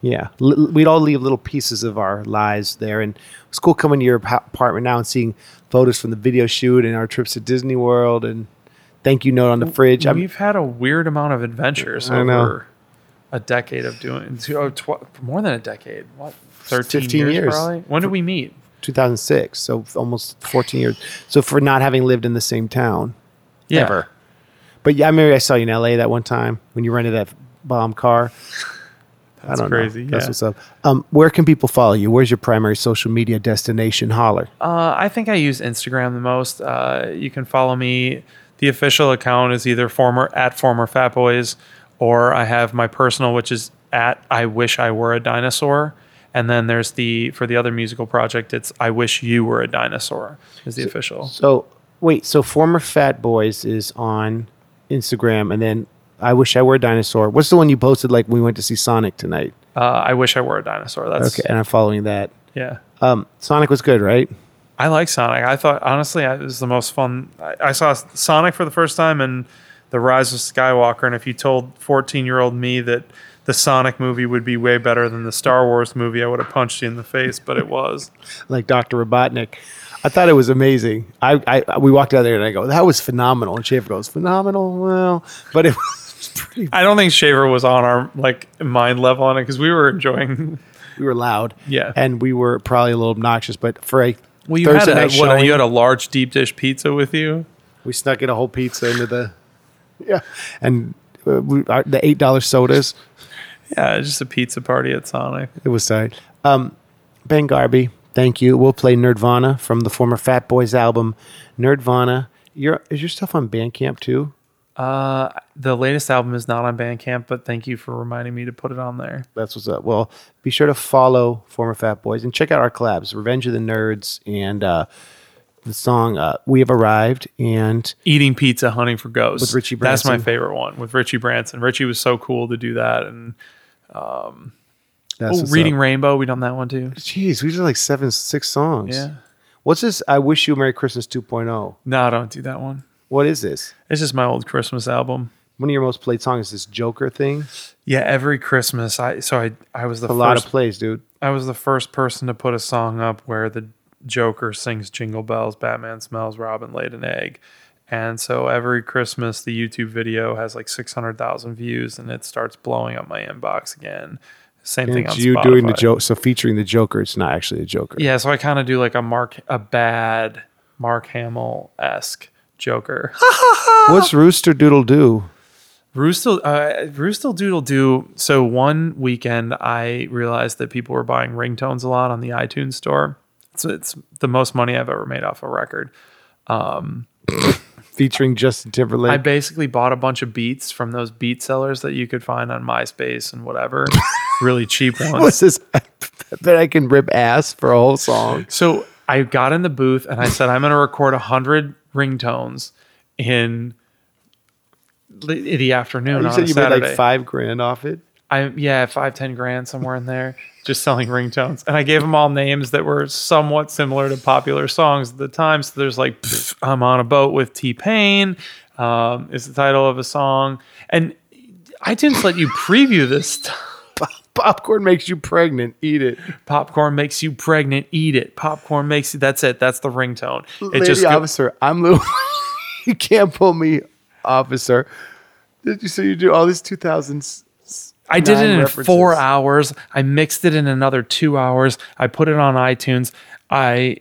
yeah. L- we'd all leave little pieces of our lives there, and it's cool coming to your ap- apartment now and seeing photos from the video shoot and our trips to Disney World and thank you note on the fridge. I'm, we've had a weird amount of adventures I know. over a decade of doing two- oh, tw- more than a decade. What? Thirteen 15 years, years. probably. When did we meet? 2006, so almost 14 years. So for not having lived in the same town Yeah. ever. But yeah, I remember I saw you in LA that one time when you rented that bomb car. That's I don't crazy. know. That's yeah. what's up. Um, where can people follow you? Where's your primary social media destination? Holler. Uh, I think I use Instagram the most. Uh, you can follow me. The official account is either former at former Fat Boys, or I have my personal, which is at I wish I were a dinosaur. And then there's the for the other musical project, it's I wish you were a dinosaur. Is the official. So wait, so former Fat Boys is on Instagram, and then I wish I were a dinosaur. What's the one you posted like we went to see Sonic tonight? Uh, I wish I were a dinosaur. That's Okay, and I'm following that. yeah. Um, Sonic was good, right? I like Sonic. I thought honestly, it was the most fun. I, I saw Sonic for the first time and the Rise of Skywalker. And if you told fourteen-year-old me that the Sonic movie would be way better than the Star Wars movie, I would have punched you in the face. But it was. like Dr. Robotnik. I thought it was amazing. I, I we walked out there and I go, that was phenomenal. And Schaffer goes, phenomenal. Well, but it was pretty. I don't think Schaffer was on our like mind level on it because we were enjoying. We were loud, Yeah. and we were probably a little obnoxious. But for a Well, you Thursday had a, night what, showing, you had a large deep dish pizza with you. we snuck in a whole pizza into the yeah, and uh, we, uh, the eight dollar sodas. Yeah, just a pizza party at Sonic. It was tight. Um, ben Garbe, thank you. We'll play Nerdvana from the former Fat Boys album, Nerdvana. Your is your stuff on Bandcamp too? Uh, the latest album is not on Bandcamp, but thank you for reminding me to put it on there. That's what's up. Well, be sure to follow former Fat Boys and check out our collabs, Revenge of the Nerds and uh, the song uh, "We Have Arrived." And Eating pizza, hunting for ghosts. With Richie That's my favorite one with Richie Branson. Richie was so cool to do that. And that's oh, reading up. Rainbow, we done that one too. Jeez, we did like seven, six songs. Yeah. What's this? I wish you a Merry Christmas 2.0. No, don't do that one. What is this? It's just my old Christmas album. One of your most played songs is this Joker thing. Yeah, every Christmas, I so I I was the A lot of plays, dude. I was the first person to put a song up where the Joker sings Jingle Bells, Batman smells, Robin laid an egg. And so every Christmas, the YouTube video has like 600,000 views and it starts blowing up my inbox again. Same And thing on you doing the joke. So featuring the Joker, it's not actually a Joker. Yeah, so I kind of do like a Mark, a bad Mark Hamill esque Joker. What's Rooster Doodle Doo? Roostel, uh, Roostel Doodle Doo. So one weekend, I realized that people were buying ringtones a lot on the iTunes store. So it's the most money I've ever made off a record. Featuring Justin Timberlake. I basically bought a bunch of beats from those beat sellers that you could find on MySpace and whatever, really cheap ones. What's this? I bet I can rip ass for a whole song. So I got in the booth and I said, I'm going to record 100 ringtones in the the afternoon You on said you made like five grand off it. I yeah, five ten grand somewhere in there, just selling ringtones. And I gave them all names that were somewhat similar to popular songs at the time. So there's like "Pff, "I'm on a boat with T Pain" um, is the title of a song, and iTunes let you preview this stuff. Popcorn makes you pregnant. Eat it. Popcorn makes you pregnant. Eat it. Popcorn makes you. That's it. That's the ringtone. It Lady just go- officer, I'm Lou. you can't pull me, officer. Did you? So you do all these 2000s? I did it in references. four hours. I mixed it in another two hours. I put it on iTunes. I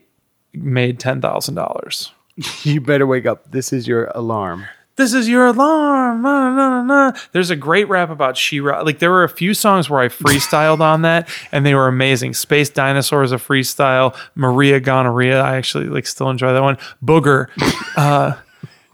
made ten thousand dollars. You better wake up. This is your alarm. This is your alarm. Na, na, na, na. There's a great rap about She-Ra. Like there were a few songs where I freestyled on that, and they were amazing. Space Dinosaur is a freestyle. Maria Gonorrhea. I actually like still enjoy that one. Booger. Uh,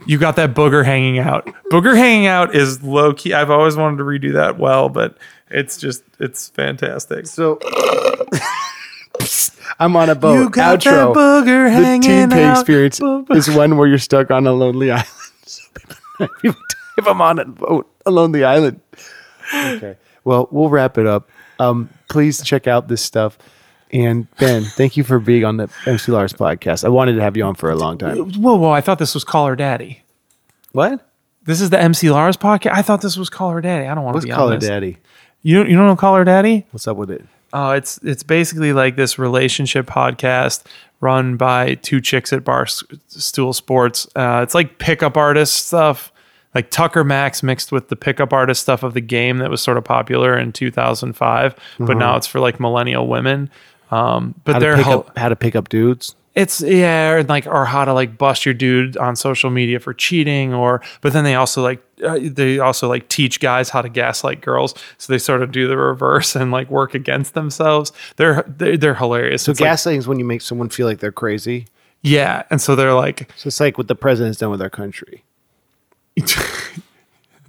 you got that booger hanging out. Booger hanging out is low key. I've always wanted to redo that well, but it's just it's fantastic. So I'm on a boat. You got Outro. that booger the hanging teen out. experience is one where you're stuck on a lonely island. So people- people- if I'm on a boat, a lonely island. Okay. Well, we'll wrap it up. Um, please check out this stuff. And Ben, thank you for being on the MC Lars podcast. I wanted to have you on for a long time. Whoa, whoa! I thought this was Call Her Daddy. What? This is the MC Lars podcast. I thought this was Call Her Daddy. I don't want to be Call on Her this. Daddy? You don't, you don't know Call Her Daddy? What's up with it? Oh, it's it's basically like this relationship podcast run by two chicks at Barstool Sports. Uh, it's like pickup artist stuff, like Tucker Max mixed with the pickup artist stuff of the game that was sort of popular in 2005, but now it's for like millennial women. Um, but How they're pick hel- up how to pick up dudes? it's yeah or like or how to like bust your dude on social media for cheating or but then they also like uh, they also like teach guys how to gaslight girls so they sort of do the reverse and like work against themselves they're they're, they're hilarious So It's like- gaslighting is when you make someone feel like they're crazy. yeah and so they're like So it's like what the president's done with our country.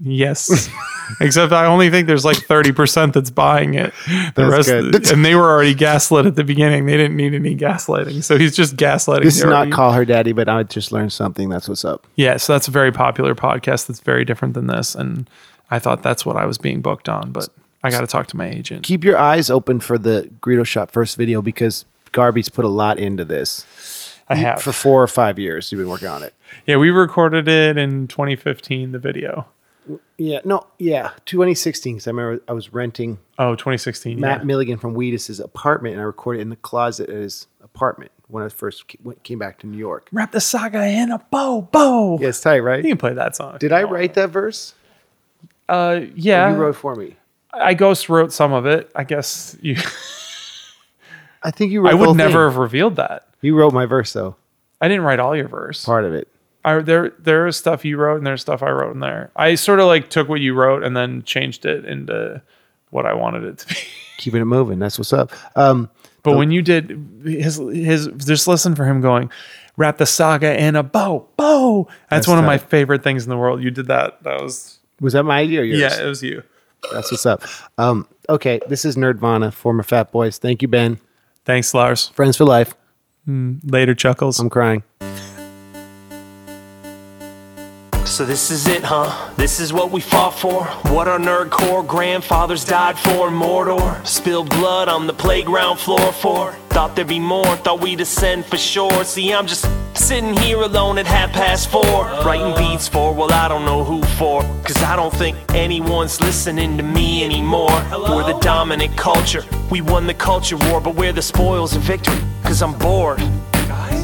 yes except i only think there's like 30% that's buying it the That's good. and they were already gaslit at the beginning they didn't need any gaslighting so he's just gaslighting This is not already- call her daddy, but I just learned something. That's what's up. Yeah, so that's a very popular podcast that's very different than this. And I thought that's what I was being booked on, but I got to talk to my agent. Keep your eyes open for the Greedo Shot First video because Garbe's put a lot into this. I have. For four or five years, you've been working on it. yeah, we recorded it in 2015, the video. Yeah, no, yeah, 2016. Because I remember I was renting Oh, 2016. Matt yeah. Milligan from Wheatus's apartment, and I recorded in the closet at his apartment when I first ca- went- came back to New York. Wrap the saga in a bow, bow. Yeah, it's tight, right? You can play that song. Did I write that verse? Uh, Or yeah. You wrote for me. I ghost wrote some of it. I guess you. I think you wrote. I the would whole never thing. have revealed that. You wrote my verse though, I didn't write all your verse. part of it. I, there there is stuff you wrote and there's stuff I wrote in there. I sort of like took what you wrote and then changed it into what I wanted it to be. Keeping it moving. That's what's up. Um, But when you did his his just listen for him going, wrap the saga in a bow, bow. That's, That's one of my favorite things in the world. You did that. That was was that my idea or yours? yeah, it was you. That's what's up. Um, okay, this is Nerdvana, former Fat Boys. Thank you, Ben. Thanks, Lars. Friends for life. Later, chuckles. I'm crying. So this is it, huh? This is what we fought for. What our nerd core grandfathers died for. Mordor spilled blood on the playground floor for. Thought there'd be more, thought we'd ascend for sure. See, I'm just sitting here alone at half past four, writing beats for, well, I don't know who for. Cause I don't think anyone's listening to me anymore. We're the dominant culture. We won the culture war, but we're the spoils of victory. Cause I'm bored.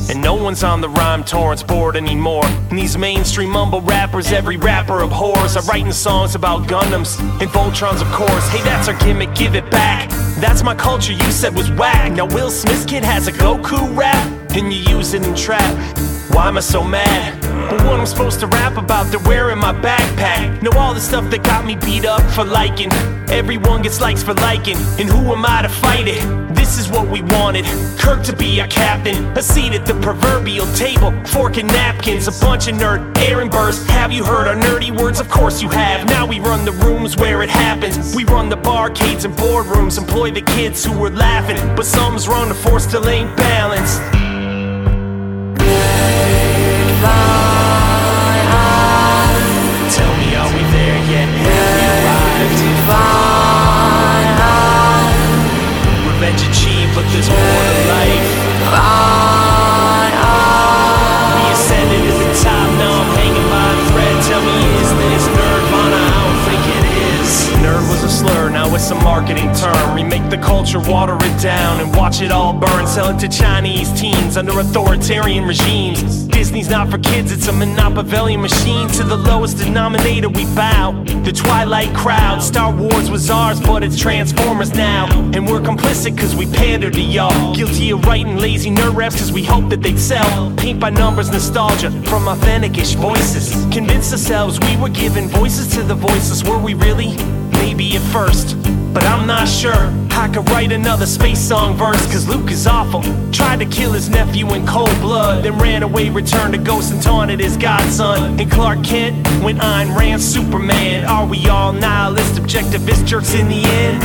And no one's on the rhyme torrents board anymore. And these mainstream mumble rappers, every rapper abhors, are writing songs about Gundams and Voltrons, of course. Hey, that's our gimmick, give it back. That's my culture you said was whack. Now Will Smith's kid has a Goku rap, and you use it in trap. Why am I so mad? But what I'm supposed to rap about, they're wearing my backpack. Know all the stuff that got me beat up for liking. Everyone gets likes for liking, and who am I to fight it? This is what we wanted. Kirk to be our captain, a seat at the proverbial table, fork and napkins, a bunch of nerd Aaron Burrs. Have you heard our nerdy words? Of course you have. Now we run the rooms where it happens. We run the barcades and boardrooms, employ the kids who were laughing, but some's run the force still ain't balanced. Tell me, are we to achieve, but there's more to life. Marketing term. Remake the culture, water it down, and watch it all burn. Sell it to Chinese teens under authoritarian regimes. Disney's not for kids, it's a monopoly machine. To the lowest denominator, we bow. The Twilight crowd, Star Wars was ours, but it's Transformers now. And we're complicit cause we pander to y'all. Guilty of writing lazy nerd raps cause we hope that they'd sell. Paint by numbers, nostalgia from authentic ish voices. Convince ourselves we were giving voices to the voiceless. Were we really? Maybe at first. But I'm not sure I could write another space song verse Cause Luke is awful Tried to kill his nephew in cold blood Then ran away, returned to Ghost and taunted his godson And Clark Kent when Ayn Rand Superman Are we all nihilist, objectivist jerks in the end?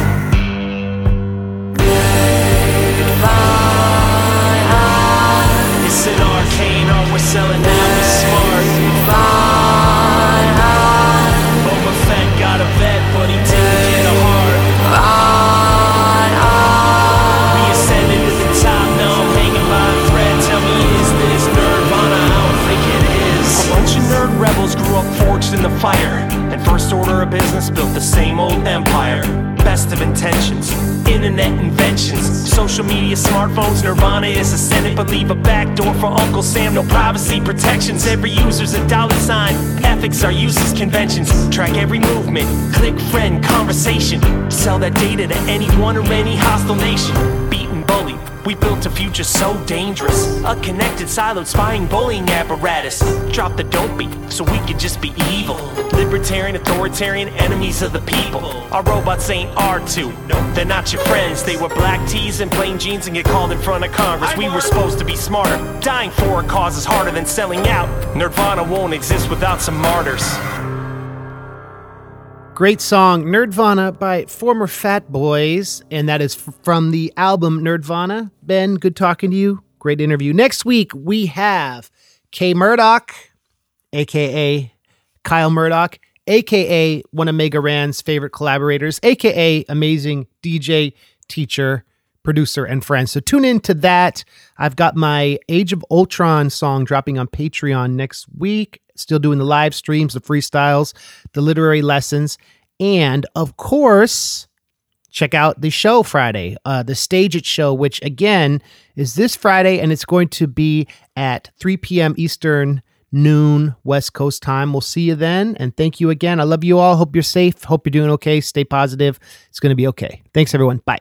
It's an arcane art we're selling now, we smart fire. And first order of business built the same old empire. Best of intentions, internet inventions. Social media, smartphones, Nirvana is ascendant But leave a back door for Uncle Sam, no privacy protections. Every user's a dollar sign, ethics are useless conventions. Track every movement, click friend, conversation. Sell that data to anyone or any hostile nation we built a future so dangerous. A connected, siloed, spying, bullying apparatus. Drop the be, so we could just be evil. Libertarian, authoritarian, enemies of the people. Our robots ain't R2. They're not your friends. They wear black tees and plain jeans and get called in front of Congress. We were supposed to be smarter. Dying for a cause is harder than selling out. Nirvana won't exist without some martyrs. Great song, Nerdvana by former Fat Boys, and that is from the album Nerdvana. Ben, good talking to you. Great interview. Next week, we have K-Murdock, aka Kyle Murdock, aka one of Mega Ran's favorite collaborators, aka amazing DJ, teacher, producer, and friend. So tune in to that. I've got my Age of Ultron song dropping on Patreon next week. Still doing the live streams, the freestyles, the literary lessons, and of course, check out the show Friday, uh, the StageIt show, which again is this Friday, and it's going to be at 3 p.m. Eastern, noon West Coast time. We'll see you then, and thank you again. I love you all. Hope you're safe. Hope you're doing okay. Stay positive. It's going to be okay. Thanks, everyone. Bye.